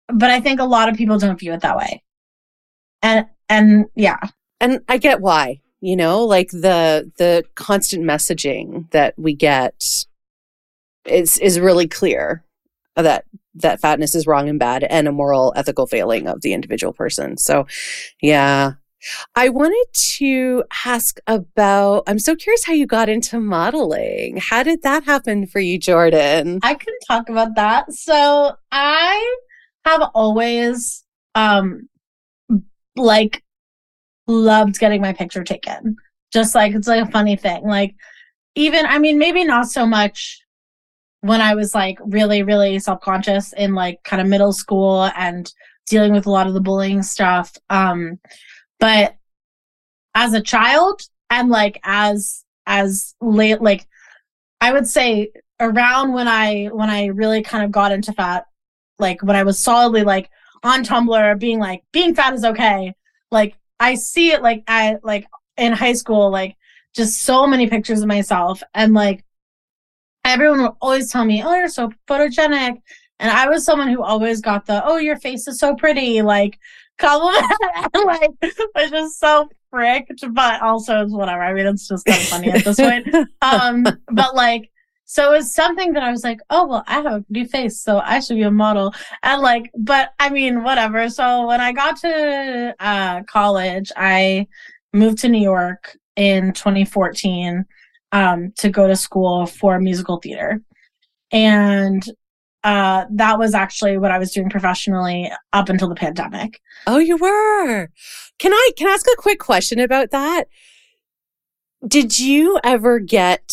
but I think a lot of people don't view it that way. And, and yeah. And I get why, you know, like the, the constant messaging that we get is is really clear that that fatness is wrong and bad and a moral ethical failing of the individual person. So, yeah. I wanted to ask about I'm so curious how you got into modeling. How did that happen for you, Jordan? I can talk about that. So, I have always um like loved getting my picture taken. Just like it's like a funny thing. Like even I mean maybe not so much when I was like really, really self conscious in like kind of middle school and dealing with a lot of the bullying stuff. Um, but as a child and like as, as late, like I would say around when I when I really kind of got into fat, like when I was solidly like on Tumblr, being like being fat is okay. Like I see it like I like in high school, like just so many pictures of myself and like everyone would always tell me, "Oh, you're so photogenic," and I was someone who always got the, "Oh, your face is so pretty," like compliment, like was just so fricked, but also it's whatever. I mean, it's just kind of funny at this point. Um, but like, so it was something that I was like, oh well, I have a pretty face, so I should be a model. And like, but I mean, whatever. So when I got to uh, college, I moved to New York in 2014 um, to go to school for musical theater. And uh, that was actually what I was doing professionally up until the pandemic. Oh, you were. Can I can I ask a quick question about that? Did you ever get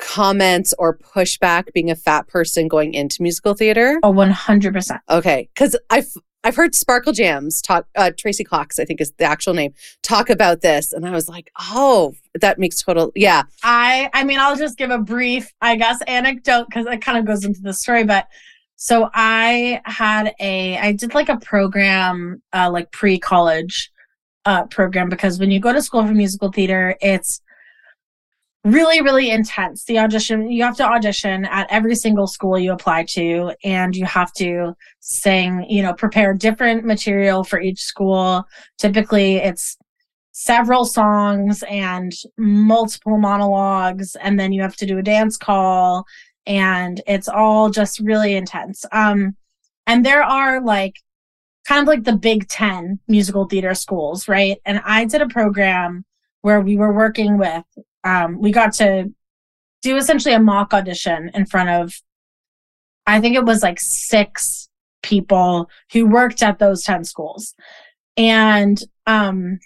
comments or pushback being a fat person going into musical theater? Oh, 100%. Okay, cuz I've I've heard Sparkle Jams talk, uh, Tracy Cox, I think is the actual name, talk about this. And I was like, oh, that makes total, yeah. I, I mean, I'll just give a brief, I guess, anecdote because it kind of goes into the story. But so I had a, I did like a program, uh, like pre college uh, program because when you go to school for musical theater, it's, really really intense. The audition you have to audition at every single school you apply to and you have to sing you know prepare different material for each school. Typically it's several songs and multiple monologues and then you have to do a dance call and it's all just really intense. Um and there are like kind of like the big 10 musical theater schools right? And i did a program where we were working with um, we got to do essentially a mock audition in front of, I think it was like six people who worked at those 10 schools. And um,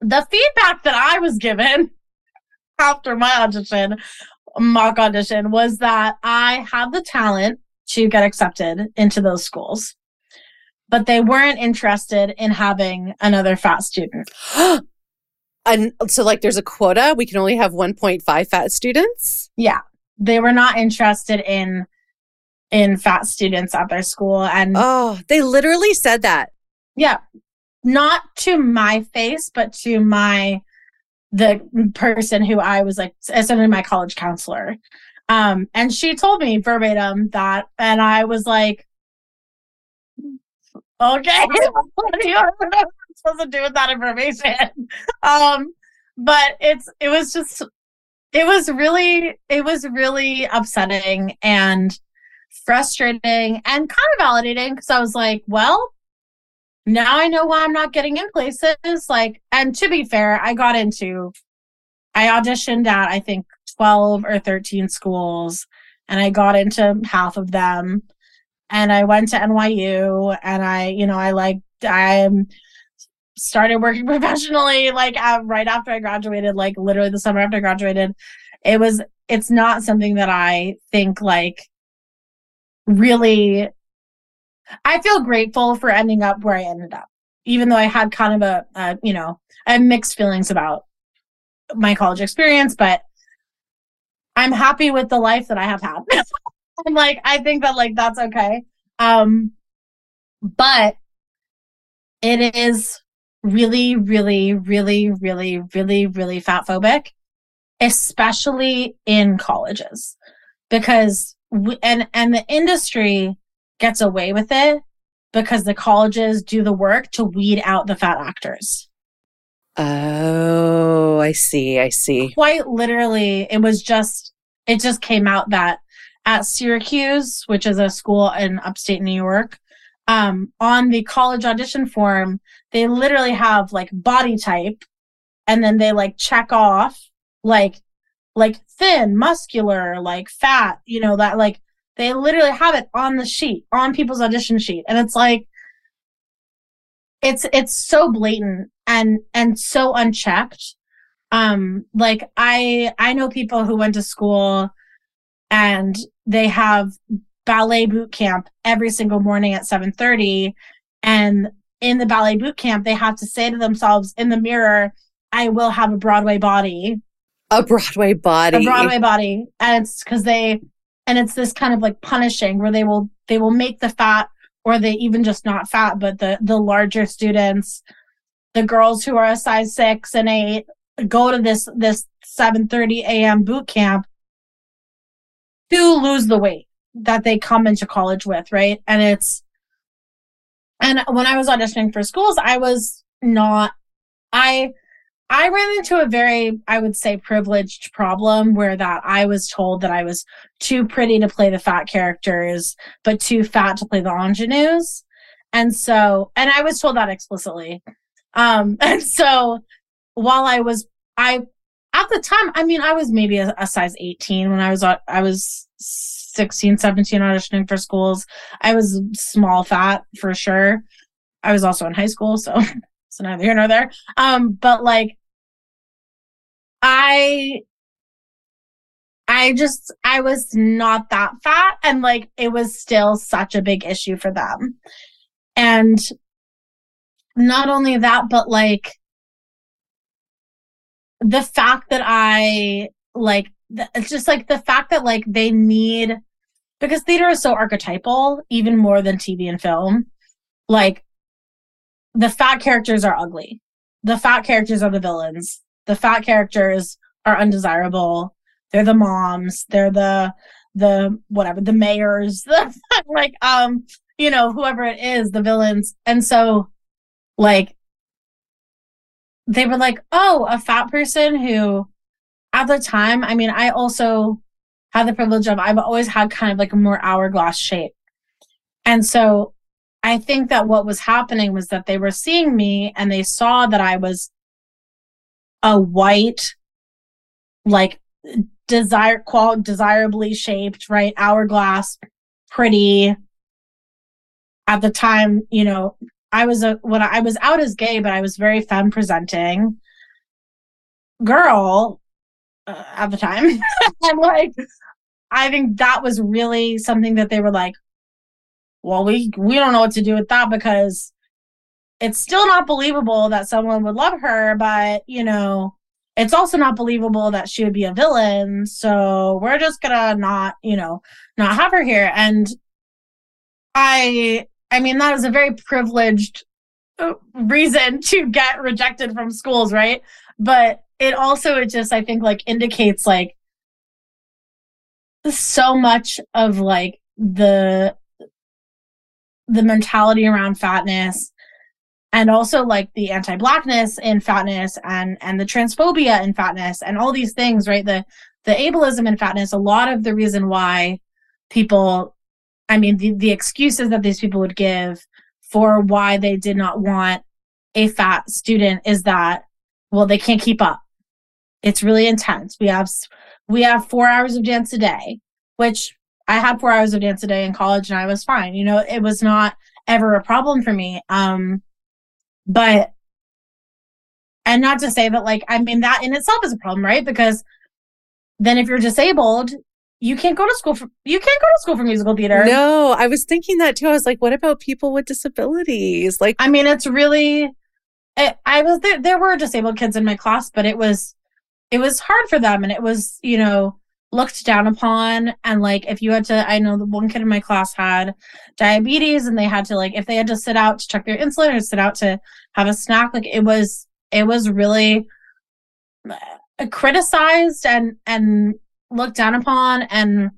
the feedback that I was given after my audition, mock audition, was that I had the talent to get accepted into those schools, but they weren't interested in having another fat student. And so, like, there's a quota. We can only have 1.5 fat students. Yeah, they were not interested in in fat students at their school, and oh, they literally said that. Yeah, not to my face, but to my the person who I was like essentially my college counselor. Um, and she told me verbatim that, and I was like, okay, what do you supposed to do with that information? um, but it's it was just it was really it was really upsetting and frustrating and kind of validating because I was like, well, now I know why I'm not getting in places. Like, and to be fair, I got into I auditioned at I think 12 or 13 schools and I got into half of them and I went to NYU and I, you know, I like I started working professionally like uh, right after I graduated, like literally the summer after I graduated. It was it's not something that I think like really I feel grateful for ending up where I ended up. Even though I had kind of a, you know, I have mixed feelings about my college experience, but I'm happy with the life that I have had. I'm like, I think that like that's okay. Um, but it is really, really, really, really, really, really fat phobic, especially in colleges, because we, and and the industry gets away with it because the colleges do the work to weed out the fat actors. Oh, I see. I see. Quite literally, it was just it just came out that at Syracuse, which is a school in upstate New York, um, on the college audition form, they literally have like body type and then they like check off like like thin, muscular, like fat, you know, that like they literally have it on the sheet, on people's audition sheet. And it's like it's it's so blatant and and so unchecked. Um like I I know people who went to school and they have ballet boot camp every single morning at 7:30 and in the ballet boot camp they have to say to themselves in the mirror I will have a Broadway body a Broadway body. A Broadway body. And it's because they and it's this kind of like punishing where they will they will make the fat or they even just not fat, but the the larger students, the girls who are a size six and eight, go to this this 7:30 a.m. boot camp to lose the weight that they come into college with, right? And it's and when I was auditioning for schools, I was not I I ran into a very, I would say, privileged problem where that I was told that I was too pretty to play the fat characters, but too fat to play the ingenues. And so, and I was told that explicitly. Um, and so while I was, I, at the time, I mean, I was maybe a, a size 18 when I was, I was 16, 17 auditioning for schools. I was small fat for sure. I was also in high school, so so neither here nor there. Um, but like I I just I was not that fat and like it was still such a big issue for them. And not only that, but like the fact that I like it's just like the fact that like they need because theater is so archetypal even more than TV and film. Like the fat characters are ugly. The fat characters are the villains the fat characters are undesirable. They're the moms. They're the the whatever the mayors. the like um you know whoever it is the villains. And so like they were like, oh, a fat person who at the time, I mean, I also had the privilege of I've always had kind of like a more hourglass shape. And so I think that what was happening was that they were seeing me and they saw that I was a white, like desire qual desirably shaped, right? Hourglass, pretty. At the time, you know, I was a when I was out as gay, but I was very femme presenting girl uh, at the time. and like, I think that was really something that they were like, well, we we don't know what to do with that because it's still not believable that someone would love her, but you know, it's also not believable that she would be a villain. So we're just gonna not, you know, not have her here. And I, I mean, that is a very privileged uh, reason to get rejected from schools, right? But it also, it just, I think, like indicates like so much of like the the mentality around fatness and also like the anti-blackness in fatness and and the transphobia in fatness and all these things right? The the ableism in fatness a lot of the reason why people i mean the, the excuses that these people would give for why they did not want a fat student is that well they can't keep up it's really intense we have we have four hours of dance a day which i had four hours of dance a day in college and i was fine you know it was not ever a problem for me um but, and not to say that, like, I mean, that in itself is a problem, right? Because then if you're disabled, you can't go to school for you can't go to school for musical theater. No, I was thinking that too. I was like, what about people with disabilities? Like, I mean, it's really. It, I was there. There were disabled kids in my class, but it was, it was hard for them, and it was, you know, looked down upon and like if you had to i know the one kid in my class had diabetes and they had to like if they had to sit out to check their insulin or sit out to have a snack like it was it was really uh, criticized and and looked down upon and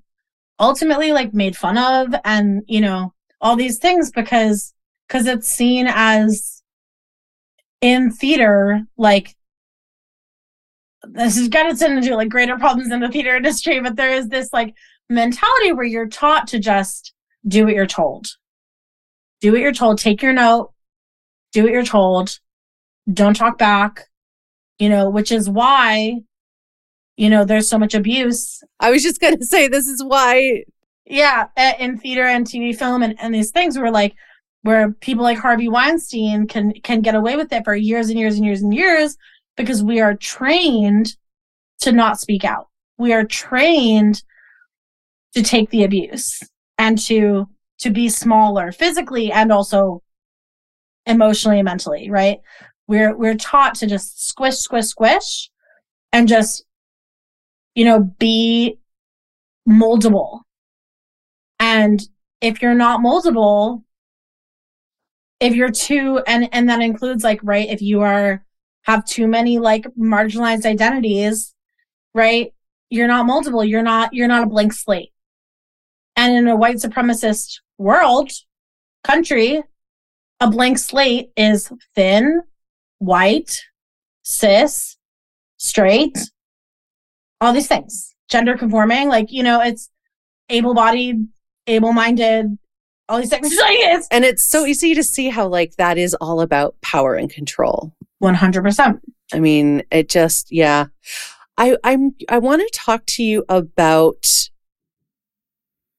ultimately like made fun of and you know all these things because because it's seen as in theater like this is gonna turn into like greater problems in the theater industry, but there is this like mentality where you're taught to just do what you're told. Do what you're told, take your note, do what you're told, don't talk back, you know, which is why, you know, there's so much abuse. I was just gonna say this is why yeah, in theater and TV film and, and these things were like where people like Harvey Weinstein can can get away with it for years and years and years and years because we are trained to not speak out. We are trained to take the abuse and to to be smaller physically and also emotionally and mentally, right? We're we're taught to just squish, squish, squish and just you know, be moldable. And if you're not moldable, if you're too and and that includes like right if you are have too many like marginalized identities right? You're not multiple. you're not you're not a blank slate. And in a white supremacist world country a blank slate is thin white cis straight all these things. Gender conforming like you know it's able-bodied able-minded all these things and it's so easy to see how like that is all about power and control 100% i mean it just yeah i i'm i want to talk to you about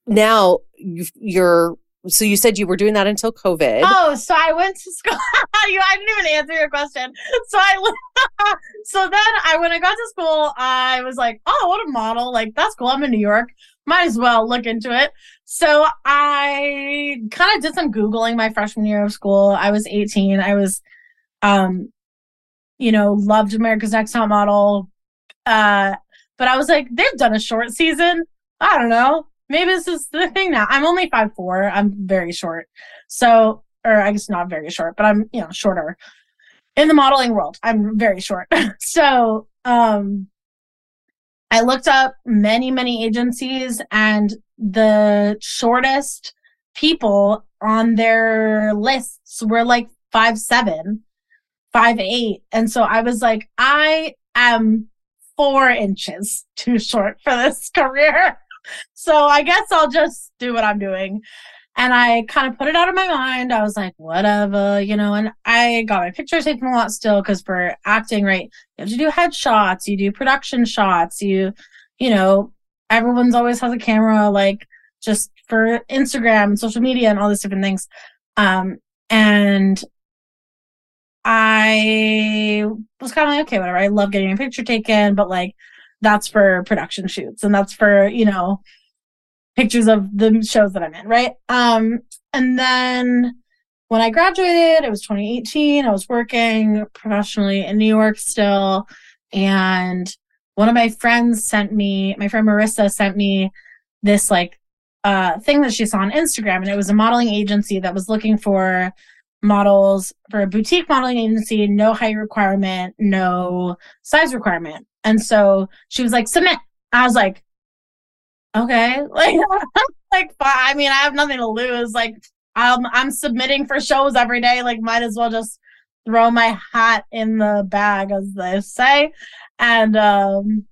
now you're so you said you were doing that until COVID. Oh, so I went to school. you, I didn't even answer your question. So I, so then I when I got to school, I was like, oh, what a model! Like that's cool. I'm in New York. Might as well look into it. So I kind of did some googling my freshman year of school. I was 18. I was, um, you know, loved America's Next Top Model. Uh, but I was like, they've done a short season. I don't know maybe this is the thing now. I'm only five four. I'm very short. So, or I guess not very short, but I'm, you know, shorter in the modeling world. I'm very short. so, um, I looked up many, many agencies and the shortest people on their lists were like five, seven, five, eight. And so I was like, I am four inches too short for this career so I guess I'll just do what I'm doing. And I kind of put it out of my mind. I was like, whatever, you know, and I got my pictures taken a lot still because for acting, right, you have to do headshots, you do production shots, you, you know, everyone's always has a camera, like just for Instagram and social media and all these different things. Um, and I was kind of like, okay, whatever. I love getting a picture taken, but like, that's for production shoots and that's for, you know, pictures of the shows that I'm in, right? Um, and then when I graduated, it was 2018. I was working professionally in New York still. And one of my friends sent me, my friend Marissa sent me this like uh, thing that she saw on Instagram. And it was a modeling agency that was looking for models for a boutique modeling agency, no height requirement, no size requirement. And so she was like, submit. I was like, okay, like, like, I mean, I have nothing to lose. Like, I'm, I'm submitting for shows every day. Like, might as well just throw my hat in the bag, as they say. And, um,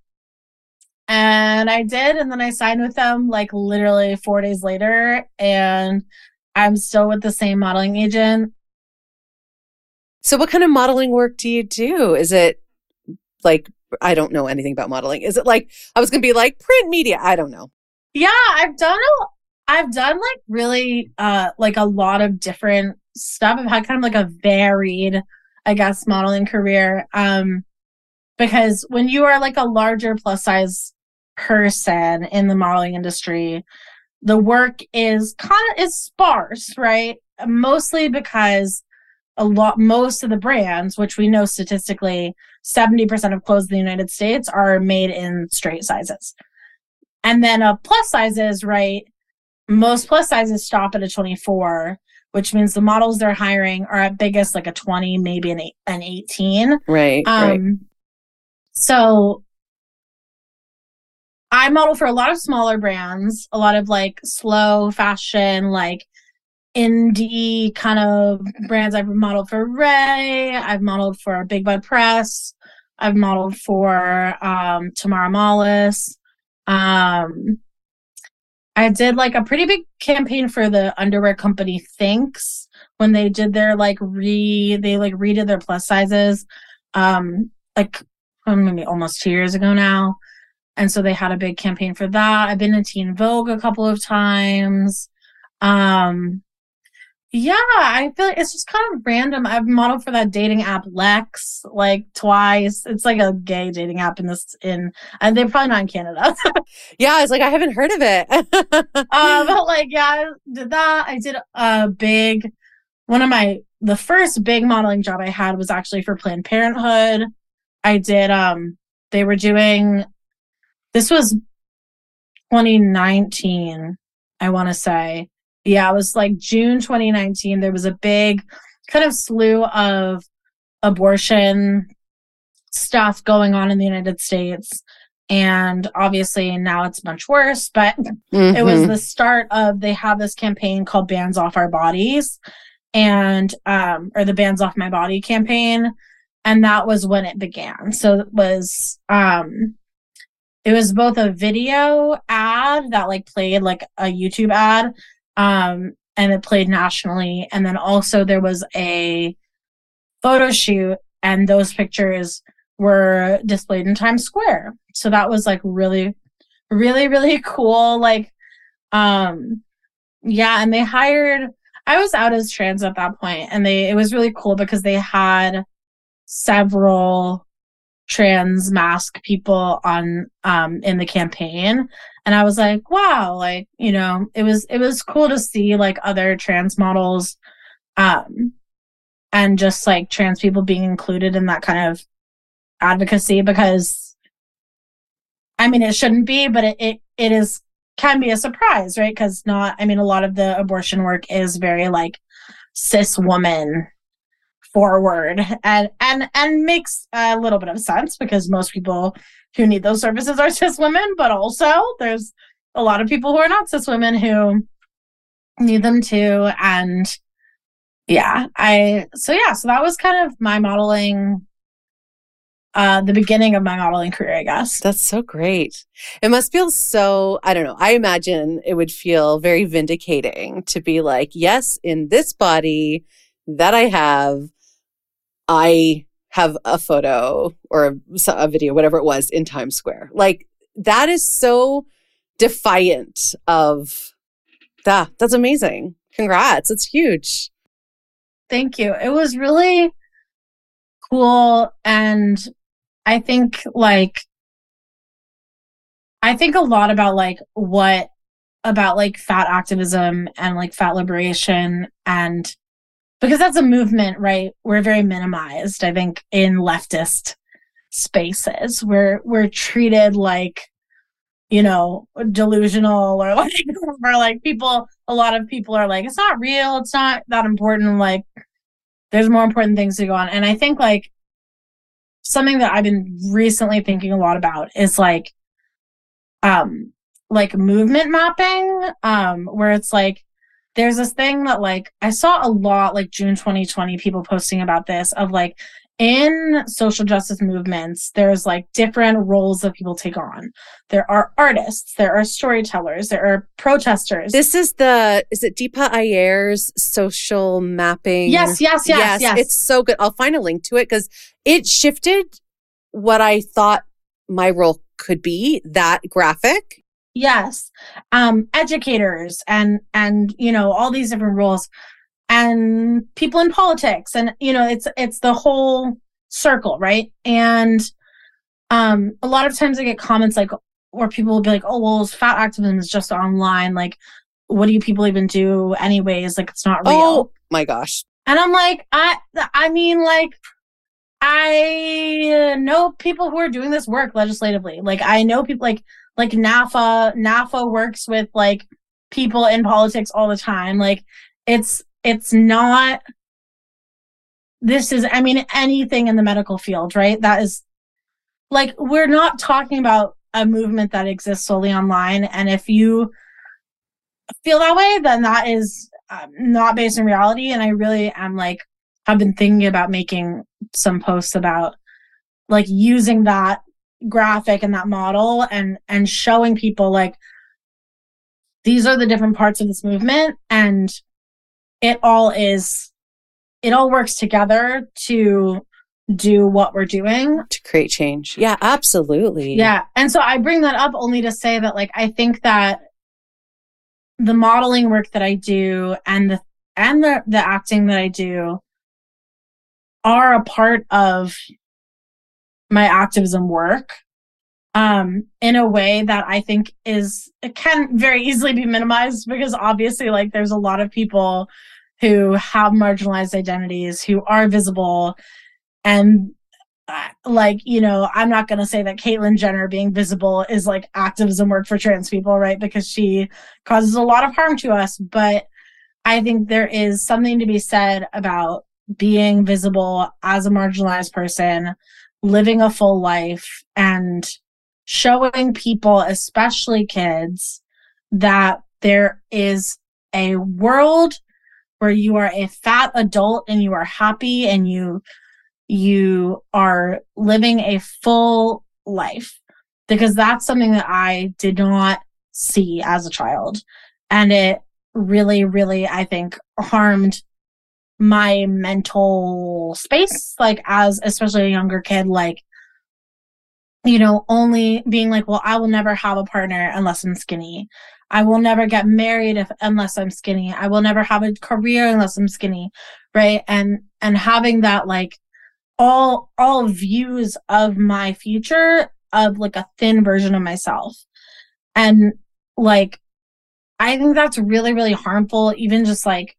and I did. And then I signed with them like literally four days later. And I'm still with the same modeling agent. So, what kind of modeling work do you do? Is it like I don't know anything about modeling. Is it like I was going to be like print media? I don't know. Yeah, I've done a, I've done like really uh like a lot of different stuff. I've had kind of like a varied, I guess, modeling career. Um because when you are like a larger plus size person in the modeling industry, the work is kind of is sparse, right? Mostly because a lot most of the brands which we know statistically 70% of clothes in the united states are made in straight sizes and then a plus sizes right most plus sizes stop at a 24 which means the models they're hiring are at biggest like a 20 maybe an, eight, an 18 right um right. so I model for a lot of smaller brands, a lot of like slow fashion, like indie kind of brands. I've modeled for Ray. I've modeled for Big Bud Press. I've modeled for um, Tamara Malas. Um, I did like a pretty big campaign for the underwear company Thinx when they did their like re they like redid their plus sizes um like maybe almost two years ago now. And so they had a big campaign for that. I've been in Teen Vogue a couple of times. Um yeah, I feel like it's just kind of random. I've modeled for that dating app Lex like twice. It's like a gay dating app in this in and they're probably not in Canada. yeah, it's like I haven't heard of it. uh, but like yeah, I did that. I did a big one of my the first big modeling job I had was actually for Planned Parenthood. I did um they were doing this was 2019, I want to say. Yeah, it was like June 2019. There was a big kind of slew of abortion stuff going on in the United States. And obviously now it's much worse, but mm-hmm. it was mm-hmm. the start of they have this campaign called Bans Off Our Bodies and um or the Bans Off My Body campaign. And that was when it began. So it was um it was both a video ad that like played like a YouTube ad um and it played nationally. And then also there was a photo shoot and those pictures were displayed in Times Square. So that was like really really really cool. Like um yeah and they hired I was out as trans at that point and they it was really cool because they had several trans mask people on um in the campaign and i was like wow like you know it was it was cool to see like other trans models um and just like trans people being included in that kind of advocacy because i mean it shouldn't be but it it, it is can be a surprise right? Because not i mean a lot of the abortion work is very like cis woman forward and and and makes a little bit of sense because most people who need those services are cis women but also there's a lot of people who are not cis women who need them too. And yeah i so yeah so that was kind of my modeling uh the beginning of my modeling career i guess. That's so great. It must feel so i don't know i imagine it would feel very vindicating to be like yes in this body that i have I have a photo or a, a video, whatever it was, in Times Square. Like that is so defiant of that. That's amazing. Congrats. It's huge. Thank you. It was really cool. And I think like, I think a lot about like what about like fat activism and like fat liberation and because that's a movement, right? We're very minimized, I think, in leftist spaces. We're we're treated like, you know, delusional or like or like people a lot of people are like, it's not real, it's not that important. Like there's more important things to go on. And I think like something that I've been recently thinking a lot about is like um like movement mapping, um, where it's like there's this thing that like I saw a lot like June 2020 people posting about this of like in social justice movements there's like different roles that people take on. There are artists there are storytellers there are protesters. This is the is it deepa iyer's social mapping? Yes yes yes yes, yes. it's so good. I'll find a link to it because it shifted what i thought my role could be that graphic yes. Um educators and and you know all these different roles and people in politics and you know it's it's the whole circle right? And um a lot of times i get comments like where people will be like oh well fat activism is just online. Like what do you people even do anyways? Like it's not real. Oh my gosh. And i'm like i i mean like i know people who are doing this work legislatively. Like i know people like like NAAFA, NAAFA works with like people in politics all the time. Like it's it's not this is I mean anything in the medical field, right? That is like we're not talking about a movement that exists solely online and if you feel that way then that is um, not based in reality and I really am like I've been thinking about making some posts about like using that graphic and that model and and showing people like these are the different parts of this movement and it all is it all works together to do what we're doing. To create change. Yeah absolutely. Yeah. And so i bring that up only to say that like i think that the modeling work that i do and the and the the acting that i do are a part of my activism work um in a way that I think is it can very easily be minimized because obviously like there's a lot of people who have marginalized identities who are visible and like you know i'm not going to say that caitlyn jenner being visible is like activism work for trans people right because she causes a lot of harm to us but i think there is something to be said about being visible as a marginalized person living a full life and showing people especially kids that there is a world where you are a fat adult and you are happy and you you are living a full life. Because that's something that I did not see as a child. And it really really I think harmed my mental space like as especially a younger kid like you know only being like well I will never have a partner unless I'm skinny I will never get married if unless I'm skinny. I will never have a career unless I'm skinny. Right. And and having that like all all views of my future of like a thin version of myself. And like I think that's really, really harmful, even just like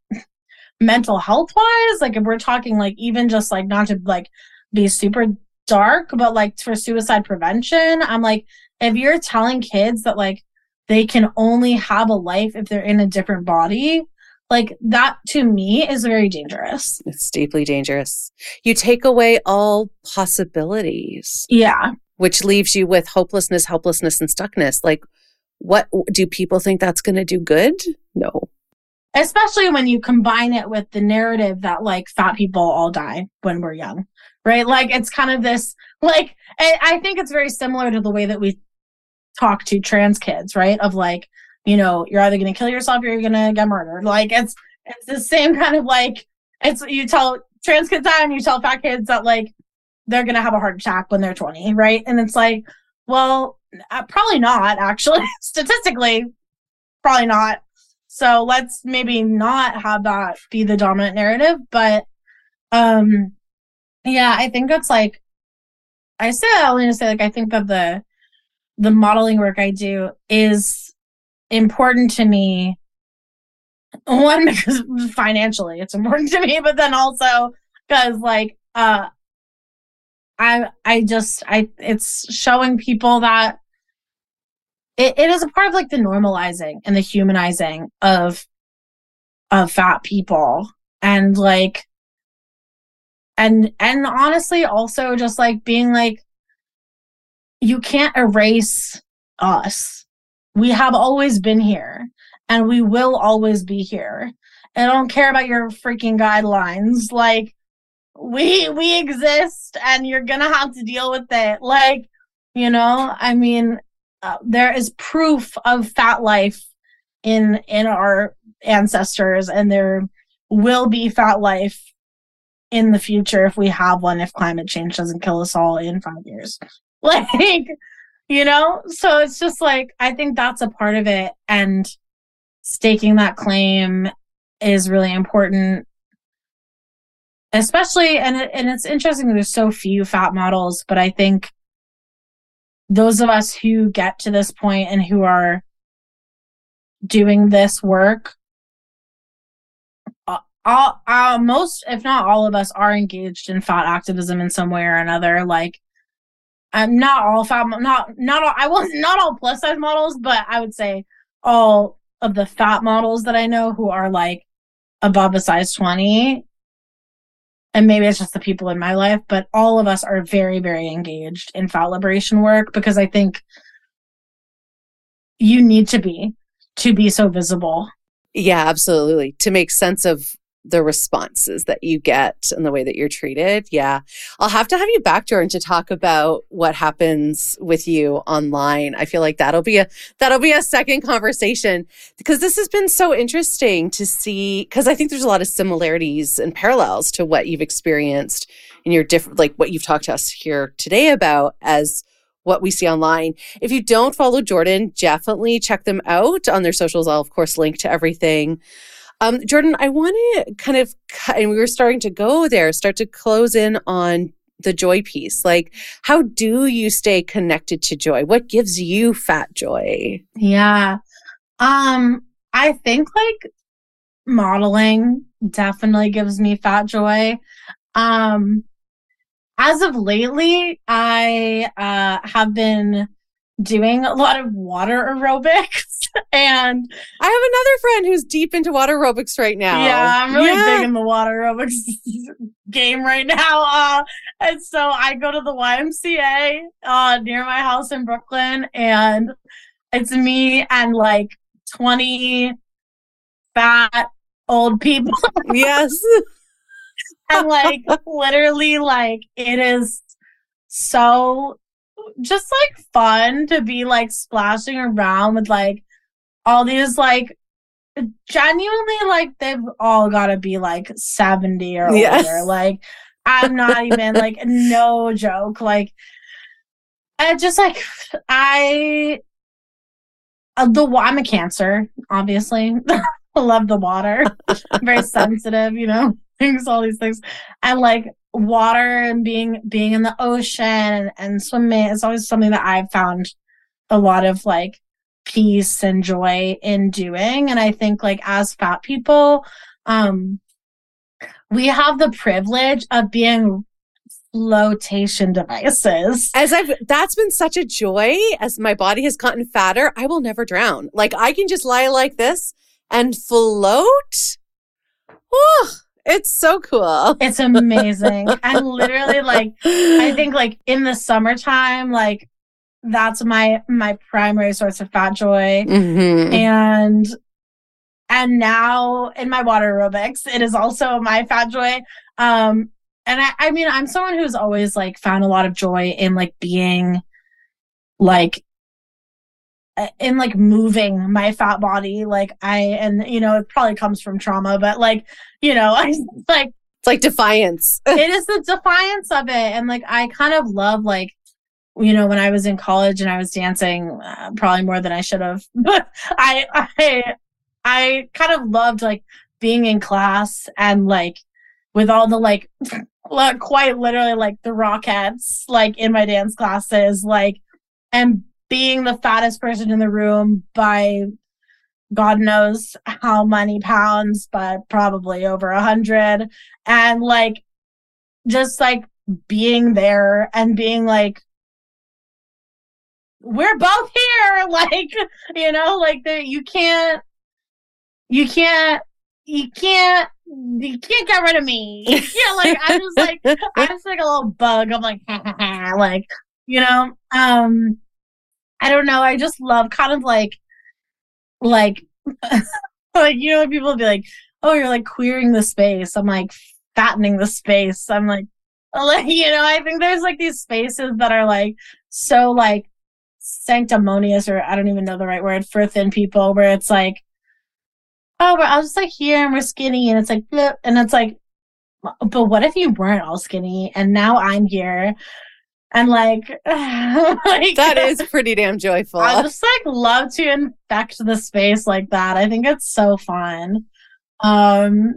mental health wise. Like if we're talking like even just like not to like be super dark, but like for suicide prevention, I'm like, if you're telling kids that like they can only have a life if they're in a different body like that to me is very dangerous. It's deeply dangerous. You take away all possibilities. Yeah. Which leaves you with hopelessness helplessness and stuckness. Like what do people think that's going to do good? No especially when you combine it with the narrative that like fat people all die when we're young right like it's kind of this like i think it's very similar to the way that we talk to trans kids, right? Of like, you know, you're either going to kill yourself or you're going to get murdered. Like it's it's the same kind of like it's you tell trans kids that and you tell fat kids that like they're going to have a heart attack when they're 20, right? And it's like, well, uh, probably not actually. Statistically, probably not. So let's maybe not have that be the dominant narrative, but um yeah, I think it's like I say I only to say like I think that the the modeling work I do is important to me. One, because financially it's important to me, but then also because like uh I I just I it's showing people that it, it is a part of like the normalizing and the humanizing of of fat people and like and and honestly also just like being like you can't erase us. We have always been here and we will always be here. I don't care about your freaking guidelines. Like we we exist and you're to have to deal with it. Like, you know, I mean, uh, there is proof of fat life in in our ancestors and there will be fat life in the future if we have one if climate change doesn't kill us all in 5 years. Like, you know? So it's just like, I think that's a part of it. And staking that claim is really important. Especially, and, it, and it's interesting there's so few fat models, but I think those of us who get to this point and who are doing this work all, uh, most if not all of us are engaged in fat activism in some way or another like I'm not all fat, not not all. I was not all plus size models, but I would say all of the fat models that I know who are like above a size twenty, and maybe it's just the people in my life, but all of us are very very engaged in fat liberation work because I think you need to be to be so visible. Yeah, absolutely. To make sense of the responses that you get and the way that you're treated. Yeah. I'll have to have you back, Jordan, to talk about what happens with you online. I feel like that'll be a that'll be a second conversation because this has been so interesting to see because I think there's a lot of similarities and parallels to what you've experienced in your different like what you've talked to us here today about as what we see online. If you don't follow Jordan, definitely check them out on their socials. I'll of course link to everything. Um, Jordan, I want to kind of, and we were starting to go there, start to close in on the joy piece. Like, how do you stay connected to joy? What gives you fat joy? Yeah. Um, I think like modeling definitely gives me fat joy. Um, as of lately, I uh, have been doing a lot of water aerobics and I have another friend who's deep into water aerobics right now. Yeah, I'm really yeah. big in the water aerobics game right now. Uh, and so I go to the YMCA uh, near my house in Brooklyn, and it's me and like 20 fat old people. yes. and like literally, like it is so just like fun to be like splashing around with like all these like genuinely like they've all got to be like 70 or yes. older like i'm not even like no joke. Like i just like i uh, the i'm a cancer obviously. I love the water. Very sensitive you know things all these things. And like water and being being in the ocean and, and swimming is always something that i've found a lot of like peace and joy in doing. And I think like as fat people, um, we have the privilege of being flotation devices. As I've that's been such a joy as my body has gotten fatter, I will never drown. Like I can just lie like this and float. Oh, it's so cool. It's amazing. and literally like I think like in the summertime, like that's my my primary source of fat joy mm-hmm. and and now in my water aerobics it is also my fat joy um and I, I mean i'm someone who's always like found a lot of joy in like being like in like moving my fat body like i and you know it probably comes from trauma but like you know i like it's like defiance it is the defiance of it and like i kind of love like you know, when I was in college and I was dancing, uh, probably more than I should have. But I, I, I kind of loved like being in class and like with all the like, quite literally like the Rockettes, like in my dance classes, like, and being the fattest person in the room by God knows how many pounds, but probably over a hundred. And like, just like being there and being like, we're both here like you know like the, you can't you can't you can't you can't get rid of me yeah like i'm just like i'm just like a little bug i'm like like you know um i don't know i just love kind of like like like you know people be like oh you're like queering the space i'm like fattening the space i'm like like you know i think there's like these spaces that are like so like sanctimonious or I don't even know the right word for thin people where it's like, oh, we're all just like here and we're skinny and it's like, and it's like, but what if you weren't all skinny and now I'm here? And like, like that is pretty damn joyful. I just like love to infect the space like that. I think it's so fun. Um,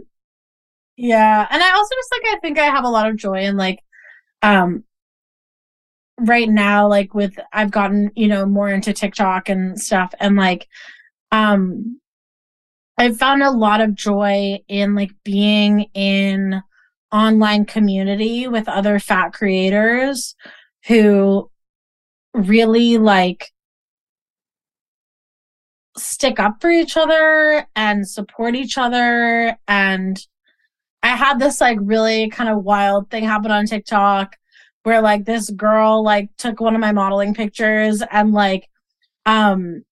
yeah, and I also just like I think I have a lot of joy in like um right now like with I've gotten, you know, more into TikTok and stuff and like um I've found a lot of joy in like being in online community with other fat creators who really like stick up for each other and support each other and I had this like really kind of wild thing happen on TikTok where like this girl like took one of my modeling pictures and like um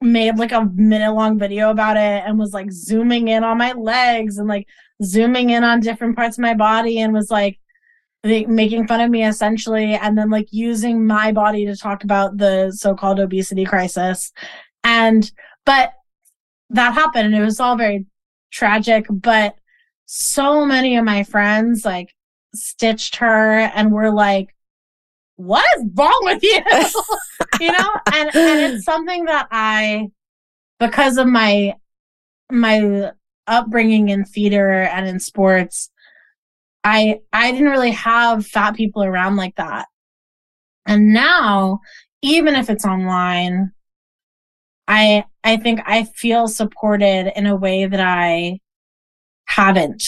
made like a minute long video about it and was like zooming in on my legs and like zooming in on different parts of my body and was like making fun of me essentially and then like using my body to talk about the so-called obesity crisis and but that happened and it was all very tragic but so many of my friends like stitched her and we're like, what is wrong with you? you know, and, and it's something that I, because of my, my upbringing in theater and in sports, I, I didn't really have fat people around like that. And now, even if it's online, I, I think I feel supported in a way that I haven't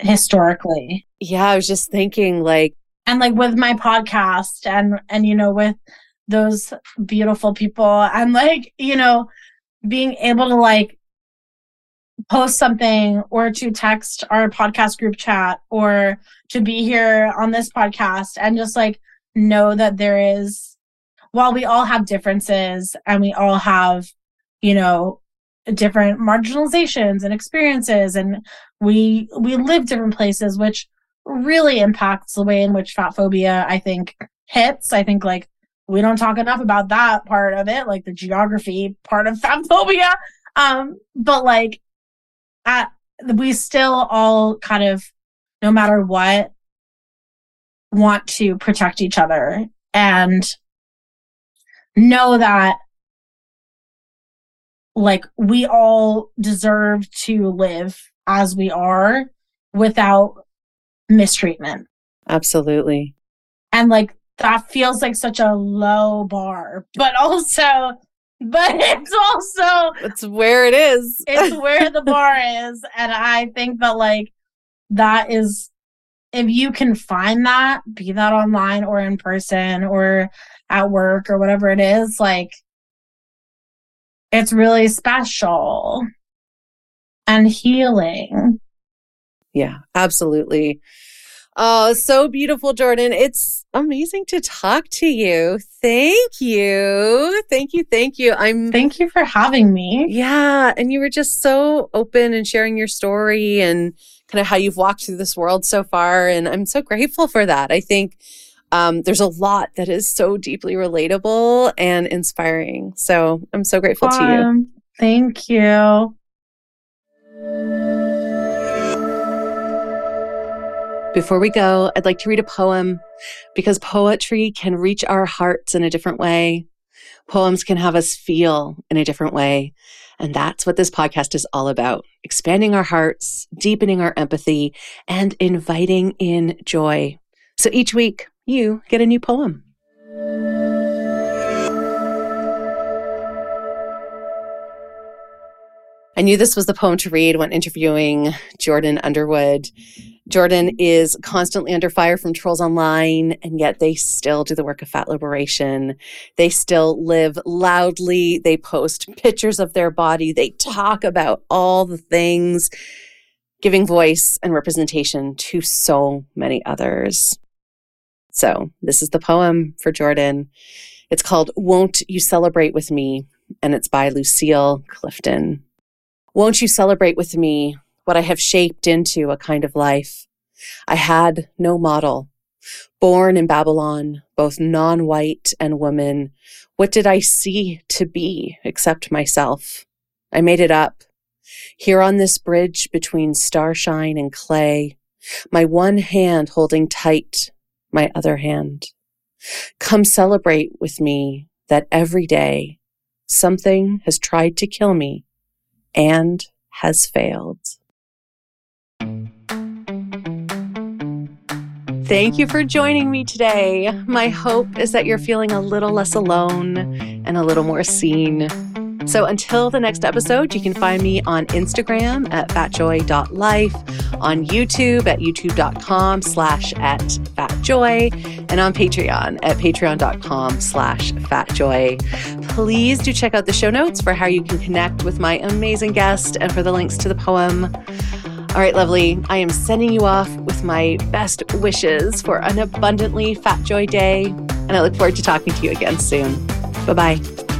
historically. Yeah, I was just thinking like and like with my podcast and and you know with those beautiful people and like you know being able to like post something or to text our podcast group chat or to be here on this podcast and just like know that there is while we all have differences and we all have you know different marginalizations and experiences and we we live different places which really impacts the way in which fat phobia i think hits. I think like we don't talk enough about that part of it like the geography part of fat phobia. Um but like at we still all kind of no matter what want to protect each other and know that like we all deserve to live as we are without mistreatment. Absolutely. And like that feels like such a low bar, but also but it's also it's where it is. it's where the bar is and I think that like that is if you can find that, be that online or in person or at work or whatever it is, like it's really special and healing. Yeah, absolutely. Oh, so beautiful, Jordan. It's amazing to talk to you. Thank you. Thank you. Thank you. I'm Thank you for having me. Yeah, and you were just so open and sharing your story and kind of how you've walked through this world so far and I'm so grateful for that. I think um, there's a lot that is so deeply relatable and inspiring. So I'm so grateful um, to you. Thank you. Before we go, I'd like to read a poem because poetry can reach our hearts in a different way. Poems can have us feel in a different way. And that's what this podcast is all about expanding our hearts, deepening our empathy, and inviting in joy. So each week, you get a new poem. I knew this was the poem to read when interviewing Jordan Underwood. Jordan is constantly under fire from trolls online, and yet they still do the work of fat liberation. They still live loudly. They post pictures of their body. They talk about all the things, giving voice and representation to so many others. So, this is the poem for Jordan. It's called Won't You Celebrate With Me? And it's by Lucille Clifton. Won't you celebrate with me what I have shaped into a kind of life? I had no model. Born in Babylon, both non white and woman, what did I see to be except myself? I made it up. Here on this bridge between starshine and clay, my one hand holding tight my other hand. Come celebrate with me that every day something has tried to kill me and has failed. Thank you for joining me today. My hope is that you're feeling a little less alone and a little more seen. So until the next episode, you can find me on Instagram at fatjoy.life, on YouTube at youtube.com slash at fatjoy, and on Patreon at patreon.com slash fatjoy. Please do check out the show notes for how you can connect with my amazing guest and for the links to the poem. All right, lovely. I am sending you off with my best wishes for an abundantly fat joy day, and I look forward to talking to you again soon. Bye bye.